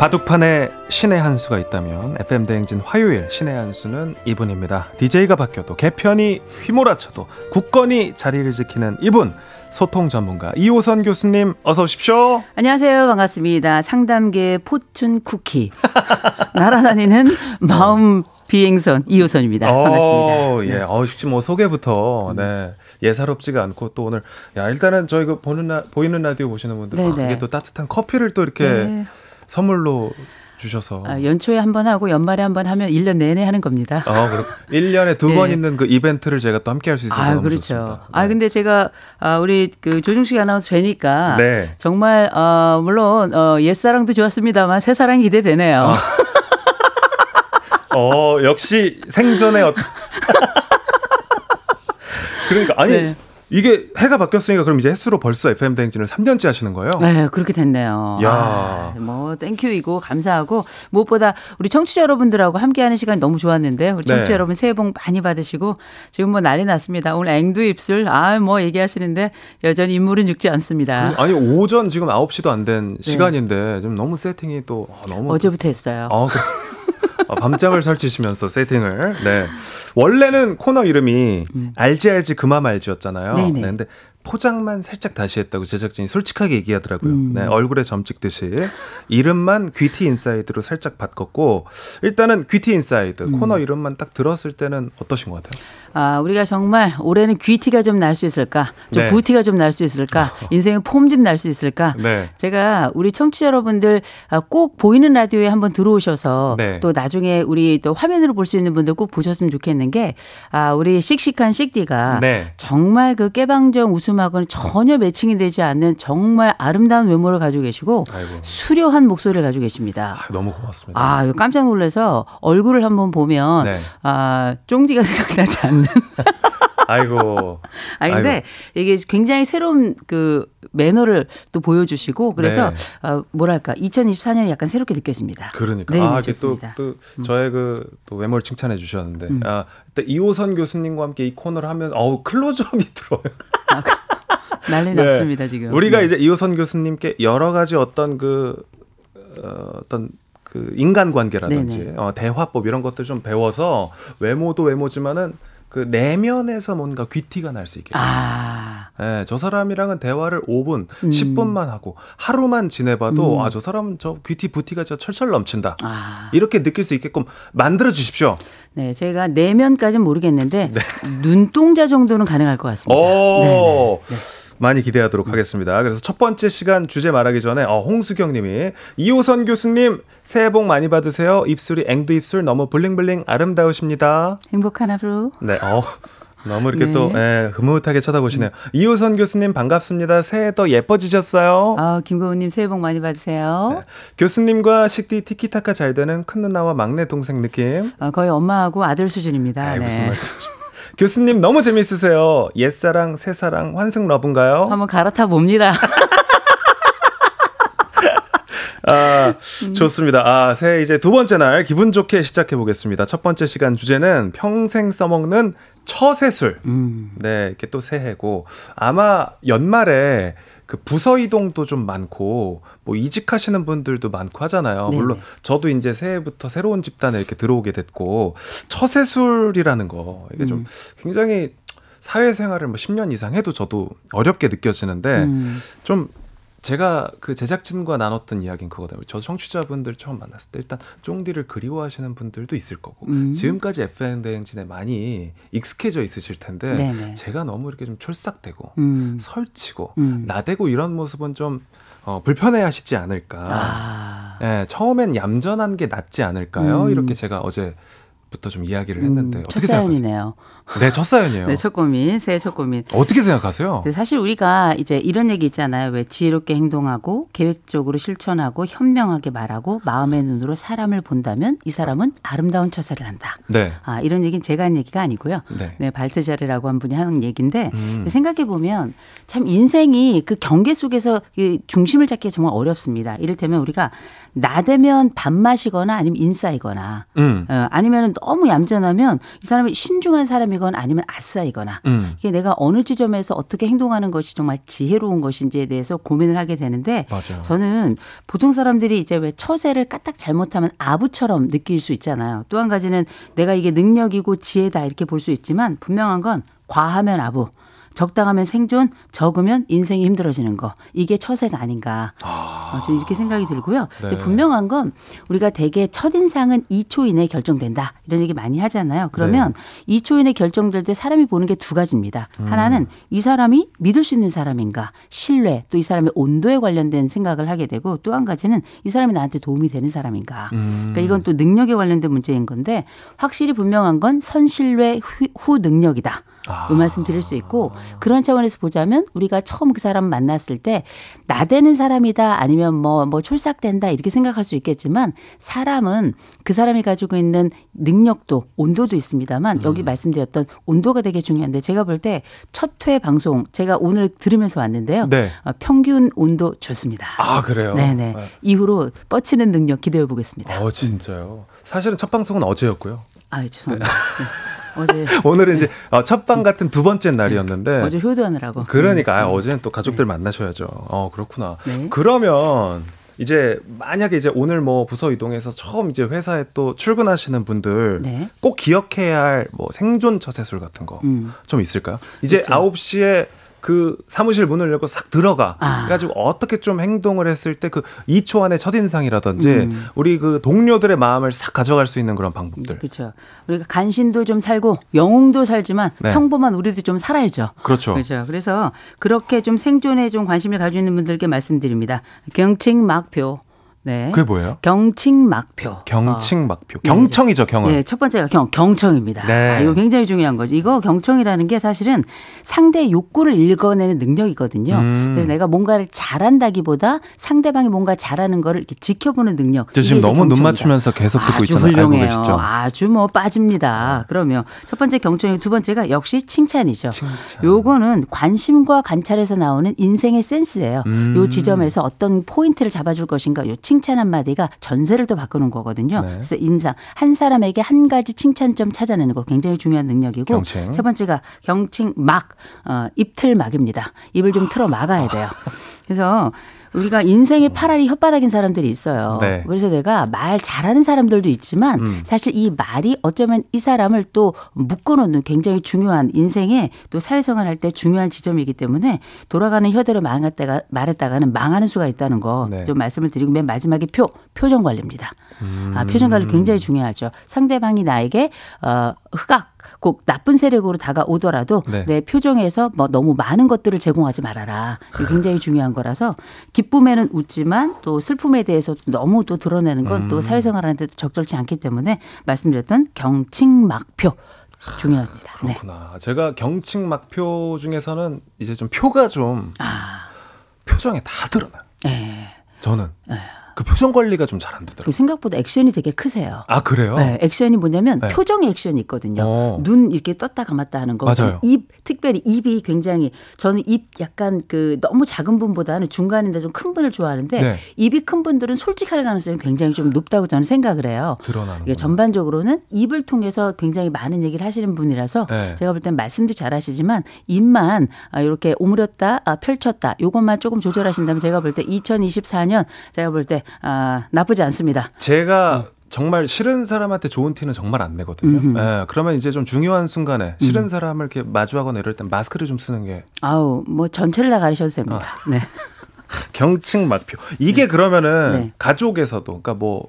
바둑판에 신의 한 수가 있다면 FM 대행진 화요일 신의 한 수는 이분입니다. DJ가 바뀌어도 개편이 휘몰아쳐도 굳건히 자리를 지키는 이분 소통 전문가 이호선 교수님 어서 오십시오. 안녕하세요. 반갑습니다. 상담계 포춘 쿠키. 날아다니는 마음 비행선 이호선입니다. 반갑습니다. 어, 예. 어, 혹시 뭐 소개부터 네. 예사롭지가 않고 또 오늘 야 일단은 저희 그 보는 라, 보이는 라디오 보시는 분들 네네. 그게 또 따뜻한 커피를 또 이렇게 네. 선물로 주셔서 아, 연초에 한 번 하고 연말에 한 번 하면 1년 내내 하는 겁니다. 어, 그렇 1년에 두 번 네. 있는 그 이벤트를 제가 또 함께 할 수 있어서 아, 그렇죠. 좋습니다. 네. 아, 근데 제가 아, 우리 그 조중식 아나운서 뵈니까 네. 정말 어, 물론 어, 옛사랑도 좋았습니다만 새사랑이 기대되네요. 어, 역시 생전에 어 그러니까 아니 네. 이게 해가 바뀌었으니까 그럼 이제 횟수로 벌써 FM 대행진을 3년째 하시는 거예요? 네, 그렇게 됐네요. 야. 아, 뭐 땡큐이고 감사하고 무엇보다 우리 청취자 여러분들하고 함께하는 시간이 너무 좋았는데 우리 청취자 네. 여러분 새해 복 많이 받으시고 지금 뭐 난리 났습니다. 오늘 앵두 입술 아 뭐 얘기하시는데 여전히 인물은 죽지 않습니다. 아니 오전 지금 9시도 안된 시간인데 지금 너무 세팅이 또 아, 너무 네. 어제부터 했어요. 아, 그, 아, 밤잠을 설치시면서 세팅을. 네. 원래는 코너 이름이 알지 알지 그만 말지였잖아요. 음. 네네. 네, 근데 포장만 살짝 다시 했다고 제작진이 솔직하게 얘기하더라고요. 음. 네, 얼굴에 점 찍듯이 이름만 귀티 인사이드로 살짝 바꿨고 일단은 귀티 인사이드 음. 코너 이름만 딱 들었을 때는 어떠신 것 같아요? 아, 우리가 정말 올해는 귀티가 좀 날 수 있을까? 좀 네. 부티가 좀 날 수 있을까? 인생의 폼 좀 날 수 있을까? 네. 제가 우리 청취자 여러분들 아, 꼭 보이는 라디오에 한번 들어오셔서 네. 또 나중에 우리 또 화면으로 볼 수 있는 분들 꼭 보셨으면 좋겠는 게 아, 우리 씩씩한 씩디가 네. 정말 그 깨방정 웃음하고는 전혀 매칭이 되지 않는 정말 아름다운 외모를 가지고 계시고 아이고. 수려한 목소리를 가지고 계십니다. 아, 너무 고맙습니다. 아, 깜짝 놀라서 얼굴을 한번 보면 네. 아, 쫑디가 생각나지 않 는. 아이고. 아 근데 이게 굉장히 새로운 그 매너를 또 보여주시고 그래서 네. 어, 뭐랄까 2024년이 약간 새롭게 느껴집니다. 그러니까 네, 아 네, 이게 또. 또 저의 그 또 외모를 칭찬해 주셨는데 음. 아 이호선 교수님과 함께 이 코너를 하면 어우 클로즈업이 들어요. 난리 네. 났습니다 지금. 우리가 네. 이제 이호선 교수님께 여러 가지 어떤 그 어, 어떤 그 인간 관계라든지 네네. 어, 대화법 이런 것들 좀 배워서 외모도 외모지만은 그 내면에서 뭔가 귀티가 날 수 있게. 아, 예, 저 사람이랑은 대화를 5분, 음. 10분만 하고 하루만 지내봐도 음. 아 저 사람은 저 귀티 부티가 저 철철 넘친다. 아. 이렇게 느낄 수 있게끔 만들어 주십시오. 네, 제가 내면까지는 모르겠는데 네. 눈동자 정도는 가능할 것 같습니다. 오. 네, 많이 기대하도록 하겠습니다. 그래서 첫 번째 시간 주제 말하기 전에 어, 홍수경 님이 이호선 교수님 새해 복 많이 받으세요. 입술이 앵두 입술 너무 블링블링 아름다우십니다. 행복한 하루. 네. 어. 너무 이렇게 네. 또 예, 흐뭇하게 쳐다보시네요. 이호선 교수님 반갑습니다. 새해 더 예뻐지셨어요. 아, 김고은님 새해 복 많이 받으세요. 네. 교수님과 식디 티키타카 잘 되는 큰 누나와 막내 동생 느낌. 어, 거의 엄마하고 아들 수준입니다. 무슨 네. 말씀이십니까? 교수님 너무 재밌으세요. 옛사랑, 새사랑, 환승 러브인가요? 한번 갈아타 봅니다. 아, 좋습니다. 아, 새해 이제 두 번째 날 기분 좋게 시작해 보겠습니다. 첫 번째 시간 주제는 평생 써먹는 처세술. 음. 네, 이렇게 또 새해고 아마 연말에 그 부서 이동도 좀 많고 뭐 이직하시는 분들도 많고 하잖아요. 네네. 물론 저도 이제 새해부터 새로운 집단에 이렇게 들어오게 됐고 처세술이라는 거 이게 음. 좀 굉장히 사회생활을 뭐 10년 이상 해도 저도 어렵게 느껴지는데 음. 좀 제가 그 제작진과 나눴던 이야기는 그거다. 저 청취자분들 처음 만났을 때 일단 쫑디를 그리워하시는 분들도 있을 거고 음. 지금까지 FM 대행진에 많이 익숙해져 있으실 텐데 네네. 제가 너무 이렇게 좀 촐싹대고 음. 설치고 음. 나대고 이런 모습은 좀 어, 불편해하시지 않을까. 아. 예, 처음엔 얌전한 게 낫지 않을까요? 음. 이렇게 제가 어제 부터 좀 이야기를 했는데 음, 어떻게 첫 생각하세요? 네, 첫 사연이에요. 네, 첫 고민, 새해 첫 고민. 어떻게 생각하세요? 근데 사실 우리가 이제 이런 얘기 있잖아요. 왜 지혜롭게 행동하고 계획적으로 실천하고 현명하게 말하고 마음의 눈으로 사람을 본다면 이 사람은 아름다운 처세를 한다. 네. 아, 이런 얘기는 제가 한 얘기가 아니고요. 네. 네, 발트자르라고 한 분이 하는 얘기인데 음. 생각해 보면 참 인생이 그 경계 속에서 이 중심을 잡기가 정말 어렵습니다. 이를테면 우리가 나대면 밥맛이거나 아니면 인싸이거나 음. 어, 아니면 너무 얌전하면 이 사람이 신중한 사람이 거나 아니면 아싸이거나 음. 이게 내가 어느 지점에서 어떻게 행동하는 것이 정말 지혜로운 것인지에 대해서 고민을 하게 되는데 맞아요. 저는 보통 사람들이 이제 왜 처세를 까딱 잘못하면 아부처럼 느낄 수 있잖아요. 또 한 가지는 내가 이게 능력이고 지혜다 이렇게 볼 수 있지만 분명한 건 과하면 아부. 적당하면 생존, 적으면 인생이 힘들어지는 거. 이게 처세가 아닌가. 어, 저는 이렇게 생각이 들고요. 네. 분명한 건 우리가 대개 첫인상은 2초 이내에 결정된다. 이런 얘기 많이 하잖아요. 그러면 2초 이내에 결정될 때 사람이 보는 게 두 가지입니다. 하나는 이 사람이 믿을 수 있는 사람인가, 신뢰, 또 이 사람의 온도에 관련된 생각을 하게 되고 또 한 가지는 이 사람이 나한테 도움이 되는 사람인가. 음. 그러니까 이건 또 능력에 관련된 문제인 건데 확실히 분명한 건 선신뢰 후, 후 능력이다. 아. 이 말씀 드릴 수 있고 그런 차원에서 보자면 우리가 처음 그 사람 만났을 때 나대는 사람이다 아니면 뭐뭐 촐싹된다 이렇게 생각할 수 있겠지만 사람은 그 사람이 가지고 있는 능력도 온도도 있습니다만 여기 음. 말씀드렸던 온도가 되게 중요한데 제가 볼 때 첫 회 방송 제가 오늘 들으면서 왔는데요. 네. 어, 평균 온도 좋습니다. 아 그래요? 네네. 네. 이후로 뻗치는 능력 기대해 보겠습니다. 어 진짜요. 사실은 첫 방송은 어제였고요. 아 죄송합니다. 네. 어제 오늘은 이제 어, 첫방 같은 두 번째 날이었는데 어제 효도하느라고. 그러니까 아, 음. 어제는 또 가족들 만나셔야죠. 어 그렇구나. 네. 그러면 이제 만약에 이제 오늘 뭐 부서 이동해서 처음 이제 회사에 또 출근하시는 분들 네. 꼭 기억해야 할 뭐 생존 처세술 같은 거좀 음. 있을까요? 이제 있죠. 아홉 시에 그 사무실 문을 열고 싹 들어가. 아. 그래가지고 어떻게 좀 행동을 했을 때 그 2초 안에 첫인상이라든지 음. 우리 그 동료들의 마음을 싹 가져갈 수 있는 그런 방법들. 그렇죠. 우리가 간신도 좀 살고 영웅도 살지만 네. 평범한 우리도 좀 살아야죠. 그렇죠. 그렇죠. 그래서 그렇게 좀 생존에 좀 관심을 가지고 있는 분들께 말씀드립니다. 경칭 막표. 네. 그게 뭐예요? 경칭 막표. 경칭 막표. 경청이죠, 경은. 네, 첫 번째가 경, 경청입니다. 네. 아, 이거 굉장히 중요한 거죠. 이거 경청이라는 게 사실은 상대 욕구를 읽어내는 능력이거든요. 음. 그래서 내가 뭔가를 잘한다기보다 상대방이 뭔가 잘하는 거를 이렇게 지켜보는 능력. 저 지금 너무 눈 경청이다. 맞추면서 계속 듣고 아주 있잖아요. 훌륭해요. 계시죠? 아주 뭐 빠집니다. 그러면 첫 번째 경청이 두 번째가 역시 칭찬이죠. 칭찬. 요거는 관심과 관찰에서 나오는 인생의 센스예요. 음. 요 지점에서 어떤 포인트를 잡아줄 것인가 요 칭찬 한마디가 전세를 또 바꾸는 거거든요. 네. 그래서 인상 한 사람에게 한 가지 칭찬점 찾아내는 거 굉장히 중요한 능력이고 경칭. 세 번째가 경칭 막 어, 입틀 막입니다. 입을 좀 틀어 막아야 돼요. 그래서 우리가 인생의 팔알이 혓바닥인 사람들이 있어요. 네. 그래서 내가 말 잘하는 사람들도 있지만 음. 사실 이 말이 어쩌면 이 사람을 또 묶어놓는 굉장히 중요한 인생에 또 사회생활 할때 중요한 지점이기 때문에 돌아가는 혀대로 말했다가 말했다가는 망하는 수가 있다는 거좀 네. 말씀을 드리고 맨 마지막에 표 표정 관리입니다. 음. 아, 표정 관리 굉장히 중요하죠. 상대방이 나에게 어 흑악 꼭 나쁜 세력으로 다가오더라도 네. 내 표정에서 뭐 너무 많은 것들을 제공하지 말아라. 굉장히 중요한 거라서 기쁨에는 웃지만 또 슬픔에 대해서 너무 또 드러내는 건또 음. 사회생활하는데 도 적절치 않기 때문에 말씀드렸던 경칭막표 중요합니다. 네. 그렇구나. 제가 경칭 막표 중에서는 이제 좀 표가 좀 아, 표정에 다 드러나요. 네. 저는 그 표정 관리가 좀 잘안그 되더라고요. 생각보다 액션이 되게 크세요. 아 그래요? 네, 액션이 뭐냐면 네. 표정의 액션이 있거든요. 어. 눈 이렇게 떴다 감았다 하는 거. 맞아요. 입 특별히 입이 굉장히 저는 입 약간 그 너무 작은 분보다는 중간인데 좀 큰 분을 좋아하는데 네. 입이 큰 분들은 솔직할 가능성이 굉장히 좀 높다고 저는 생각을 해요. 드러나는. 이게 전반적으로는 입을 통해서 굉장히 많은 얘기를 하시는 분이라서 네. 제가 볼 땐 말씀도 잘하시지만 입만 아, 이렇게 오므렸다 아, 펼쳤다 요것만 조금 조절하신다면 제가 볼 때 2024년 제가 볼 때 아, 나쁘지 않습니다. 제가 정말 싫은 사람한테 좋은 티는 정말 안 내거든요. 음흠. 예, 그러면 이제 좀 중요한 순간에 싫은 사람을 이렇게 마주하거나 이럴 땐 마스크를 좀 쓰는 게 아우 뭐 전체를 다 가리셔도 됩니다. 네. 경칭 막표. 이게 그러면은 네. 가족에서도 그러니까 뭐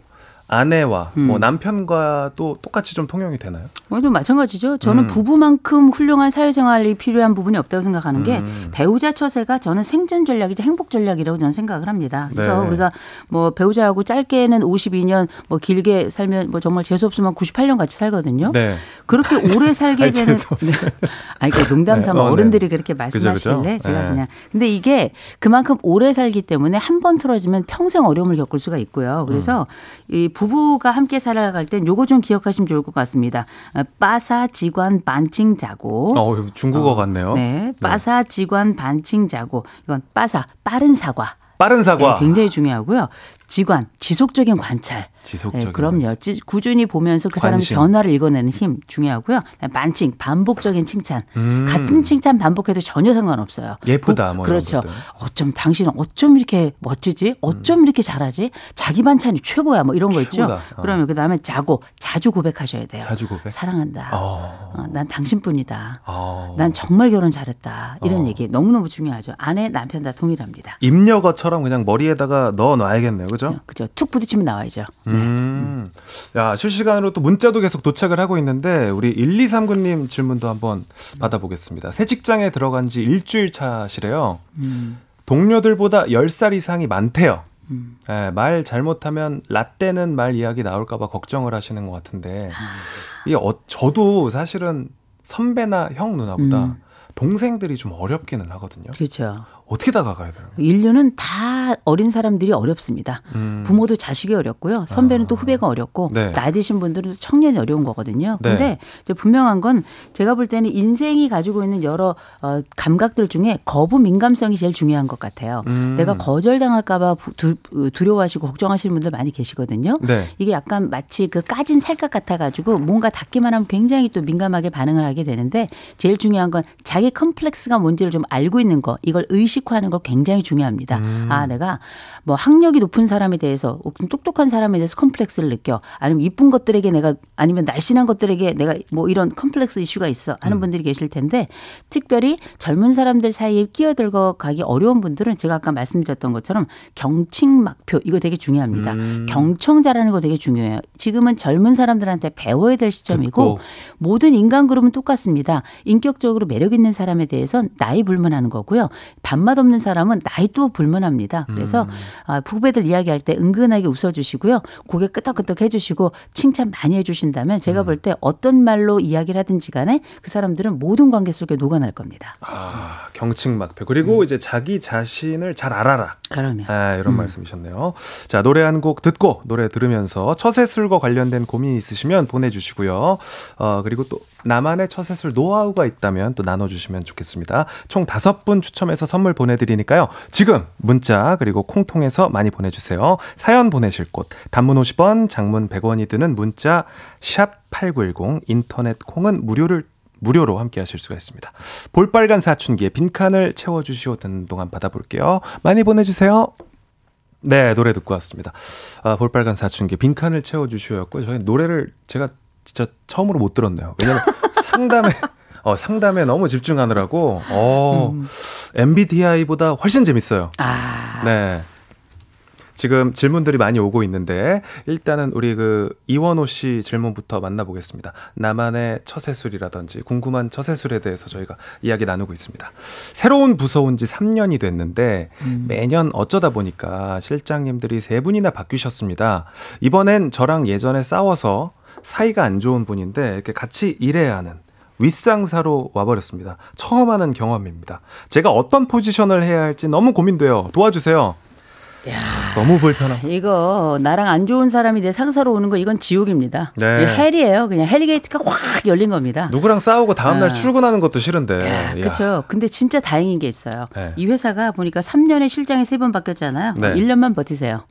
아내와 음. 뭐 남편과도 똑같이 좀 통용이 되나요? 어, 좀 마찬가지죠. 저는 음. 부부만큼 훌륭한 사회생활이 필요한 부분이 없다고 생각하는 게 음. 배우자 처세가 저는 생존 전략이자 행복 전략이라고 저는 생각을 합니다. 그래서 네. 우리가 뭐 배우자하고 짧게는 52년 뭐 길게 살면 뭐 정말 재수 없으면 98년 같이 살거든요. 네. 그렇게 오래 살게 아니, 되는. 네. 아니 그 농담 삼아 네. 어, 네. 어른들이 그렇게 말씀하시길래 그죠? 제가 네. 그냥 근데 이게 그만큼 오래 살기 때문에 한 번 틀어지면 평생 어려움을 겪을 수가 있고요. 그래서 음. 이 부부가 함께 살아갈 땐 요거 좀 기억하시면 좋을 것 같습니다. 어, 빠사 지관 반칭 자고 어, 중국어 같네요. 네, 빠사 지관 반칭 자고 이건 빠사 빠른 사과. 빠른 사과. 네, 굉장히 중요하고요. 지관 지속적인 관찰. 지속적인 네, 그럼요. 찌- 꾸준히 보면서 그 사람의. 변화를 읽어내는 힘 중요하고요. 반칭 반복적인 칭찬. 음. 같은 칭찬 반복해도 전혀 상관없어요. 예쁘다, 보- 뭐 그렇죠. 음. 어쩜 당신은 어쩜 이렇게 멋지지? 어쩜 이렇게 잘하지? 자기 반찬이 최고야. 뭐 이런 거 있죠. 최고다. 어. 그러면 그 다음에 자고 자주 고백하셔야 돼요. 자주 고백? 사랑한다. 어. 어, 난 당신뿐이다. 어. 난 정말 결혼 잘했다. 이런 어. 얘기 너무너무 중요하죠. 아내, 남편 다 동일합니다. 입력어처럼 그냥 머리에다가 넣어 놔야겠네요. 그죠? 그죠? 툭 부딪히면 나와야죠. 음. 야, 실시간으로 또 문자도 계속 도착을 하고 있는데 우리 1239님 질문도 한번 받아보겠습니다. 새 직장에 들어간 지 일주일 차시래요. 음. 동료들보다 10살 이상이 많대요. 예, 말 잘못하면 라떼는 말 이야기 나올까봐 걱정을 하시는 것 같은데 아. 이게 어, 저도 사실은 선배나 형 누나보다 음. 동생들이 좀 어렵기는 하거든요. 그렇죠. 어떻게 다가가야 되나요? 인류는 다 어린 사람들이 어렵습니다. 음. 부모도 자식이 어렵고요. 선배는 또 후배가 어렵고 네. 나이 드신 분들은 또 청년이 어려운 거거든요. 네. 근데 이제 분명한 건 제가 볼 때는 인생이 가지고 있는 여러 어, 감각들 중에 거부 민감성이 제일 중요한 것 같아요. 음. 내가 거절당할까봐 두- 어, 두려워하시고 걱정하시는 분들 많이 계시거든요. 네. 이게 약간 마치 그 까진 살갗 같아 가지고 뭔가 닿기만 하면 굉장히 또 민감하게 반응을 하게 되는데 제일 중요한 건 자기 컴플렉스가 뭔지를 좀 알고 있는 거 이걸 의식화하는 거 굉장히 중요합니다. 음. 아 내가 뭐 학력이 높은 사람에 대해서 혹은 똑똑한 사람에 대해서 컴플렉스를 느껴 아니면 이쁜 것들에게 내가 아니면 날씬한 것들에게 내가 뭐 이런 컴플렉스 이슈가 있어 음. 하는 분들이 계실 텐데 특별히 젊은 사람들 사이에 끼어들고 가기 어려운 분들은 제가 아까 말씀드렸던 것처럼 경칭막표 이거 되게 중요합니다. 음. 경청 잘하는 거 되게 중요해요. 지금은 젊은 사람들한테 배워야 될 시점이고 듣고. 모든 인간 그룹은 똑같습니다. 인격적으로 매력 있는 사람에 대해선 나이 불문하는 거고요. 밥맛 없는 사람은 나이 또 불문합니다. 그래서 음. 아, 후배들 이야기할 때 은근하게 웃어주시고요. 고개 끄덕끄덕 해주시고 칭찬 많이 해주신다면 제가 음. 볼때 어떤 말로 이야기를 하든지 간에 그 사람들은 모든 관계 속에 녹아날 겁니다. 아, 경칭막표. 그리고 이제 자기 자신을 잘 알아라. 그러면 아, 이런 말씀이셨네요. 자, 노래 한 곡 듣고 노래 들으면서 처세술과 관련된 고민이 있으시면 보내주시고요. 어, 그리고 또 나만의 처세술 노하우가 있다면 또 나눠주시면 좋겠습니다. 총 다섯 분 추첨해서 선물 보내드리니까요. 지금 문자 그리고 콩 통해서 많이 보내주세요. 사연 보내실 곳 단문 50원, 장문 100원이 드는 문자 샵 #8910 인터넷 콩은 무료를 무료로 함께 하실 수가 있습니다. 볼빨간 사춘기에 빈칸을 채워주시오 듣는 동안 받아볼게요. 많이 보내주세요. 네, 노래 듣고 왔습니다. 아, 볼빨간 사춘기 빈칸을 채워주시오였고 저희 노래를 제가 진짜 처음으로 못 들었네요. 왜냐면 상담에 어, 상담에 너무 집중하느라고 어, MBTI보다 훨씬 재밌어요. 아 네. 지금 질문들이 많이 오고 있는데 일단은 우리 그 이원호 씨 질문부터 만나보겠습니다. 나만의 처세술이라든지 궁금한 처세술에 대해서 저희가 이야기 나누고 있습니다. 새로운 부서 온 지 3년이 됐는데 매년 어쩌다 보니까 실장님들이 세 분이나 바뀌셨습니다. 이번엔 저랑 예전에 싸워서 사이가 안 좋은 분인데 이렇게 같이 일해야 하는 윗상사로 와버렸습니다. 처음 하는 경험입니다. 제가 어떤 포지션을 해야 할지 너무 고민돼요. 도와주세요. 너무 불편하고. 이거 나랑 안 좋은 사람이 내 상사로 오는 거 이건 지옥입니다. 네. hell이에요. 그냥 hell gate가 확 열린 겁니다. 누구랑 싸우고 다음 날 아. 출근하는 것도 싫은데. 야. 그렇죠. 근데 진짜 다행인 게 있어요. 네. 이 회사가 보니까 3년에 실장이 세번 바뀌었잖아요. 네. 1년만 버티세요.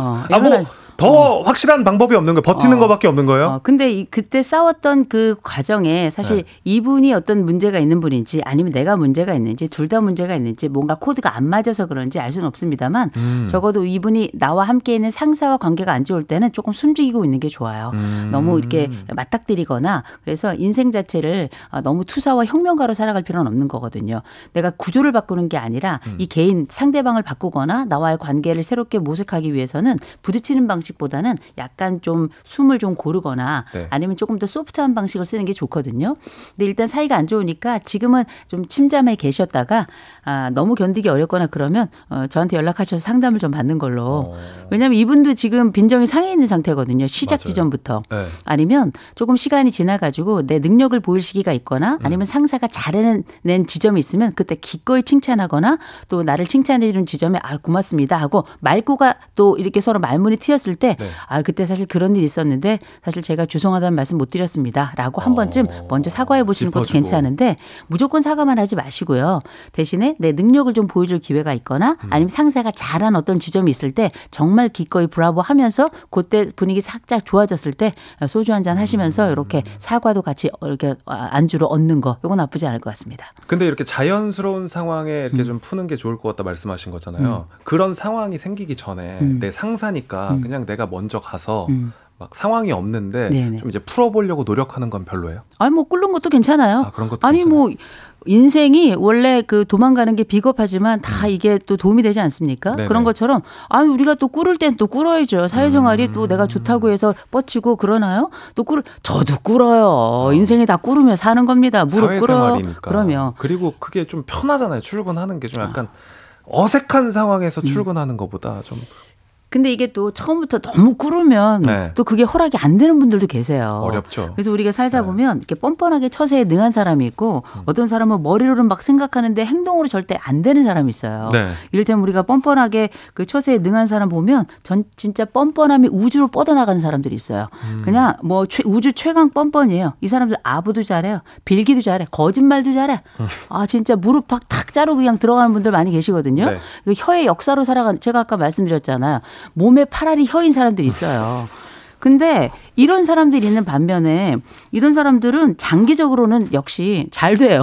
어, 아, 뭐, 더 확실한 방법이 없는 거예요? 버티는 어. 거밖에 없는 거예요? 어, 근데 이, 그때 싸웠던 그 과정에 사실 네. 이분이 어떤 문제가 있는 분인지 아니면 내가 문제가 있는지 둘 다 문제가 있는지 뭔가 코드가 안 맞아서 그런지 알 수는 없습니다만 음. 적어도 이분이 나와 함께 있는 상사와 관계가 안 좋을 때는 조금 숨죽이고 있는 게 좋아요. 음. 너무 이렇게 맞닥뜨리거나 그래서 인생 자체를 어, 너무 투사와 혁명가로 살아갈 필요는 없는 거거든요. 내가 구조를 바꾸는 게 아니라 음. 이 개인 상대방을 바꾸거나 나와의 관계를 새롭게 모색하기 위해서는 부딪히는 방식 보다는 약간 좀 숨을 좀 고르거나 네. 아니면 조금 더 소프트한 방식을 쓰는 게 좋거든요. 근데 일단 사이가 안 좋으니까 지금은 좀 침잠해 계셨다가 아, 너무 견디기 어렵거나 그러면 어, 저한테 연락하셔서 상담을 좀 받는 걸로. 어. 왜냐하면 이분도 지금 빈정이 상해 있는 상태거든요. 시작 맞아요. 지점부터. 네. 아니면 조금 시간이 지나가지고 내 능력을 보일 시기가 있거나 음. 아니면 상사가 잘해낸 지점이 있으면 그때 기꺼이 칭찬하거나 또 나를 칭찬해주는 지점에 아 고맙습니다 하고 말고가 또 이렇게 서로 말문이 트였을 때 네. 아 그때 사실 그런 일이 있었는데 사실 제가 죄송하다는 말씀 못 드렸습니다 라고 한 어. 번쯤 먼저 사과해 보시는 것도. 괜찮은데 무조건 사과만 하지 마시고요 대신에 내 능력을 좀 보여줄 기회가 있거나 음. 아니면 상사가 잘한 어떤 지점이 있을 때 정말 기꺼이 브라보 하면서 그때 분위기 살짝 좋아졌을 때 소주 한 잔 하시면서 음. 이렇게 사과도 같이 이렇게 안주로 얻는 거 이건 나쁘지 않을 것 같습니다. 근데 이렇게 자연스러운 상황에 음. 이렇게 좀 푸는 게 좋을 것 같다 말씀하신 거잖아요. 그런 상황이 생기기 전에 음. 내 상사니까 그냥 내가 먼저 가서 음. 막 상황이 없는데 네네. 좀 이제 풀어보려고 노력하는 건 별로예요. 아니 뭐 끓는 것도 괜찮아요. 아, 그런 것도 아니 괜찮아요? 뭐 인생이 원래 그 도망가는 게 비겁하지만 다 이게 또 도움이 되지 않습니까? 음. 네네. 그런 것처럼 아니 우리가 또 꿀을 땐또 꿀어야죠. 사회생활이 또 음. 내가 좋다고 해서 뻗치고 그러나요? 또 꿀, 저도 꿀어요. 인생이 다 꿀으며 사는 겁니다. 무릎 꿇어. 사회생활이니까. 그러면 그리고 그게 좀 편하잖아요. 출근하는 게 좀 약간 어색한 상황에서 출근하는 것보다 좀 근데 이게 또 처음부터 너무 꾸르면 네. 또 그게 허락이 안 되는 분들도 계세요. 어렵죠. 그래서 우리가 살다 네. 보면 이렇게 뻔뻔하게 처세에 능한 사람이 있고 음. 어떤 사람은 머리로는 막 생각하는데 행동으로 절대 안 되는 사람이 있어요. 네. 이를테면 우리가 뻔뻔하게 그 처세에 능한 사람 보면 전 진짜 뻔뻔함이 우주로 뻗어나가는 사람들이 있어요. 음. 그냥 뭐 최- 우주 최강 뻔뻔이에요. 이 사람들 아부도 잘해요. 빌기도 잘해. 거짓말도 잘해. 아 진짜 무릎 팍탁 자르고 그냥 들어가는 분들 많이 계시거든요. 네. 그 혀의 역사로 살아간 제가 아까 말씀드렸잖아요. 몸에 파라리 혀인 사람들이 있어요. 근데 이런 사람들이 있는 반면에 이런 사람들은 장기적으로는 역시 잘 돼요.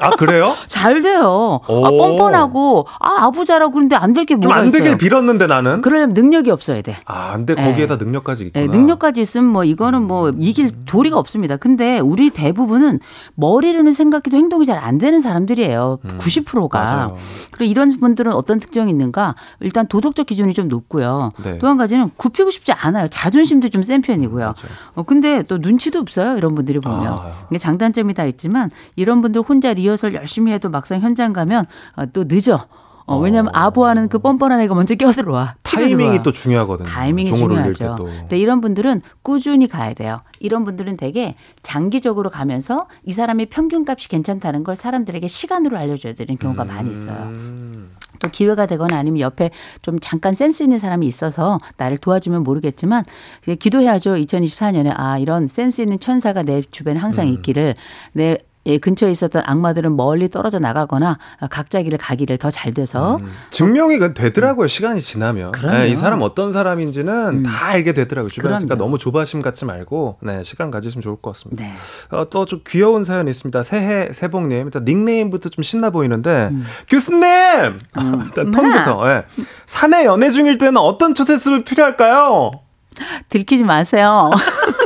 아 그래요? 잘 돼요. 아, 오. 뻔뻔하고 아 아부자라고 그러는데 안 될게좀 뭐가 안 있어요. 되길 빌었는데 나는. 그러려면 능력이 없어야 돼. 아, 근데 네. 거기에다 능력까지 있구나. 네, 능력까지 있으면 뭐 이거는 뭐 이길 도리가 없습니다. 근데 우리 대부분은 머리로는 생각해도 행동이 잘 안 되는 사람들이에요. 90%가. 음. 맞아요. 그리고 이런 분들은 어떤 특징이 있는가? 일단 도덕적 기준이 좀 높고요. 네. 또한 가지는 굽히고 싶지 않아요. 자존심도 좀 센 편이고요. 맞아요. 어, 근데 또 눈치도 없어요. 이런 분들이 보면. 아. 이게 장단점이 다 있지만 이런 분들 혼자 리허설 열심히 해도 막상 현장 가면 어, 또 늦어. 어, 왜냐면 아부하는 그 뻔뻔한 애가 먼저. 치고 타이밍이. 또 중요하거든요. 타이밍이 중요하죠. 근데 이런 분들은 꾸준히 가야 돼요. 이런 분들은 되게 장기적으로 가면서 이 사람이 평균값이 괜찮다는 걸 사람들에게 시간으로 알려줘야 되는 경우가 많이 있어요. 음. 또 기회가 되거나 아니면 옆에 좀 잠깐 센스 있는 사람이 있어서 나를 도와주면 모르겠지만 기도해야죠. 2024년에 아 이런 센스 있는 천사가 내 주변에 항상 음. 있기를 내 예, 근처에 있었던 악마들은 멀리 떨어져 나가거나 각자 길을 가기를 더 잘 돼서 음. 증명이 그 되더라고요. 시간이 지나면. 네, 이 사람 어떤 사람인지는 음. 다 알게 되더라고요. 주변에서 그러니까. 너무 조바심 갖지 말고 네, 시간 가지시면 좋을 것 같습니다. 네. 어, 또좀 귀여운 사연이 있습니다. 새해 새복님 일단 닉네임부터 좀 신나 보이는데 음. 교수님 일단 톤부터 예. 사내 연애 중일 때는 어떤 처세술이 필요할까요? 들키지 마세요.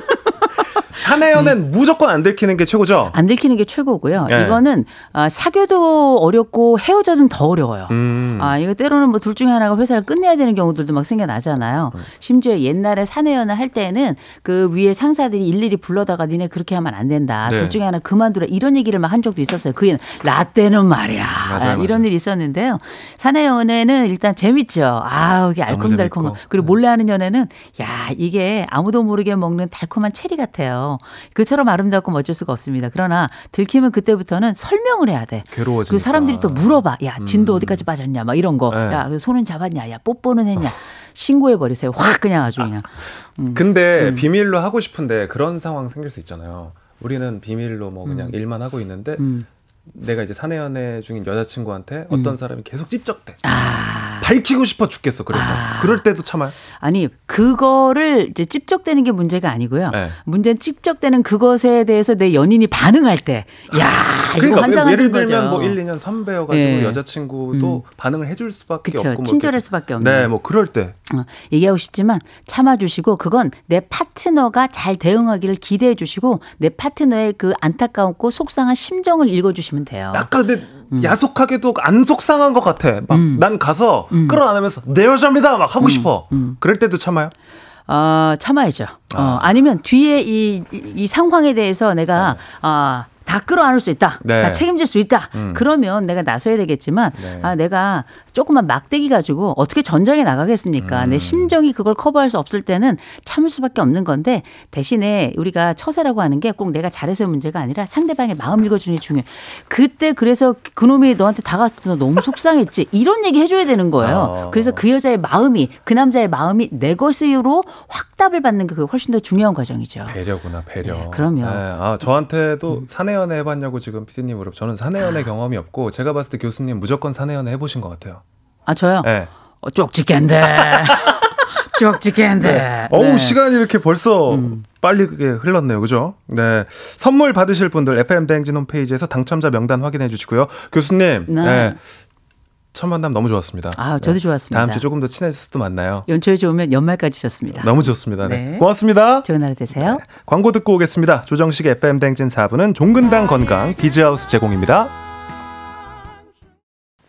사내 연애는 무조건 안 들키는 게 최고죠. 안 들키는 게 최고고요. 네. 이거는 아, 사귀어도 어렵고 헤어져도 더 어려워요. 음. 아, 이거 때로는 뭐 둘 중에 하나가 회사를 끝내야 되는 경우들도 막 생겨나잖아요. 네. 심지어 옛날에 사내 연애 할 때는 그 위에 상사들이 일일이 불러다가 니네 그렇게 하면 안 된다. 네. 둘 중에 하나 그만두라. 이런 얘기를 막 한 적도 있었어요. 그 얘는 라떼는 말이야. 맞아요, 아, 이런 맞아요. 일이 있었는데요. 사내 연애는 일단 재밌죠. 아, 이게 알콩달콩. 그리고 몰래 하는 연애는 야, 이게 아무도 모르게 먹는 달콤한 체리 같아요. 그처럼 아름답고 멋질 수가 없습니다. 그러나 들키면 그때부터는 설명을 해야 돼. 괴로워지니까. 그 사람들이 또 물어봐. 야, 진도 음. 어디까지 빠졌냐? 막 이런 거. 네. 야, 그 손은 잡았냐? 야, 뽀뽀는 했냐? 신고해 버리세요. 확 그냥 아주 그냥. 음. 근데 음. 비밀로 하고 싶은데 그런 상황 생길 수 있잖아요. 우리는 비밀로 뭐 그냥 일만 하고 있는데 음. 내가 이제 사내 연애 중인 여자친구한테 어떤 사람이 계속 찝적대. 아. 밝히고 싶어 죽겠어. 그래서 아. 그럴 때도 참아요. 아니, 그거를 이제 찝적대는 게 문제가 아니고요. 네. 문제는 찝적대는 그것에 대해서 내 연인이 반응할 때. 야, 이거 그러니까 예를 거죠. 들면 뭐 1, 2년 선배여가지고 예. 여자친구도 반응을 해줄 수밖에 그쵸. 없고 뭐 친절할 수밖에 없는. 네, 뭐 그럴 때 어, 얘기하고 싶지만 참아주시고 그건 내 파트너가 잘 대응하기를 기대해 주시고 내 파트너의 그 안타까웠고 속상한 심정을 읽어주시면 돼요. 약간 근데 야속하게도 안 속상한 것 같아. 막 음. 난 가서 끌어안으면서 내 여자입니다 막 하고 싶어. 음. 그럴 때도 참아요. 어, 참아야죠. 어, 아니면 뒤에 이, 이, 이 상황에 대해서 내가 어, 다 끌어안을 수 있다. 네. 다 책임질 수 있다. 음. 그러면 내가 나서야 되겠지만 네. 아, 내가 조금만 막대기 가지고 어떻게 전장에 나가겠습니까? 음. 내 심정이 그걸 커버할 수 없을 때는 참을 수밖에 없는 건데 대신에 우리가 처세라고 하는 게 꼭 내가 잘해서 문제가 아니라 상대방의 마음 읽어주는 게 중요해. 그때 그래서 그놈이 너한테 다가왔을 때 너 너무 속상했지. 이런 얘기 해줘야 되는 거예요. 어. 그래서 그 여자의 마음이 그 남자의 마음이 내 것으로 확답을 받는 게 훨씬 더 중요한 과정이죠. 배려구나 배려. 네, 그럼요. 음. 아 저한테도 사내 연애 해봤냐고 지금 피디님 물어. 저는 사내연애 경험이 없고 제가 봤을 때 교수님 무조건 사내연애 해보신 것 같아요. 아 저요? 네. 어, 쪽지게인데. 쪽지게인데. 어우 네. 시간이 이렇게 벌써 음. 빨리 그게 흘렀네요, 그죠? 네 선물 받으실 분들 FM 대행진 홈페이지에서 당첨자 명단 확인해 주시고요. 교수님, 네. 네. 첫 만남 너무 좋았습니다. 아, 저도 네. 좋았습니다. 다음 주에 조금 더 친해질 수도 만나요. 연초에 좋으면 연말까지 좋습니다. 너무 좋습니다. 네. 네. 고맙습니다. 좋은 하루 되세요. 광고 듣고 오겠습니다. 조정식 FM 대행진 4부는 종근당 건강 비즈하우스 제공입니다.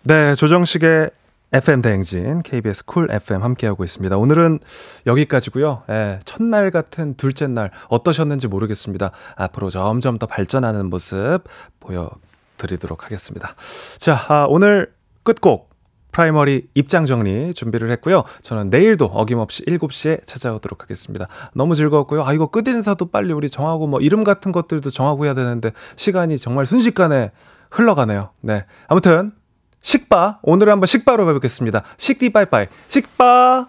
네, 조정식의 FM 대행진 KBS 쿨 FM 함께하고 있습니다. 오늘은 여기까지고요. 예, 첫날 같은 둘째 날 어떠셨는지 모르겠습니다. 앞으로 점점 더 발전하는 모습 보여드리도록 하겠습니다. 자, 아, 오늘 끝곡 프라이머리 입장 정리 준비를 했고요. 저는 내일도 어김없이 7시에 찾아오도록 하겠습니다. 너무 즐거웠고요. 아, 이거 끝인사도 빨리 우리 정하고 뭐 이름 같은 것들도 정하고 해야 되는데 시간이 정말 순식간에 흘러가네요. 네. 아무튼 식바 오늘 한번 식바로 해보겠습니다. 식디 빠이빠이 식바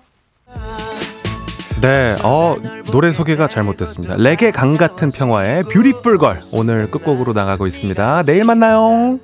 네, 어, 노래 소개가 잘못됐습니다. 레게 강 같은 평화의 Beautiful Girl 오늘 끝곡으로 나가고 있습니다. 내일 만나요.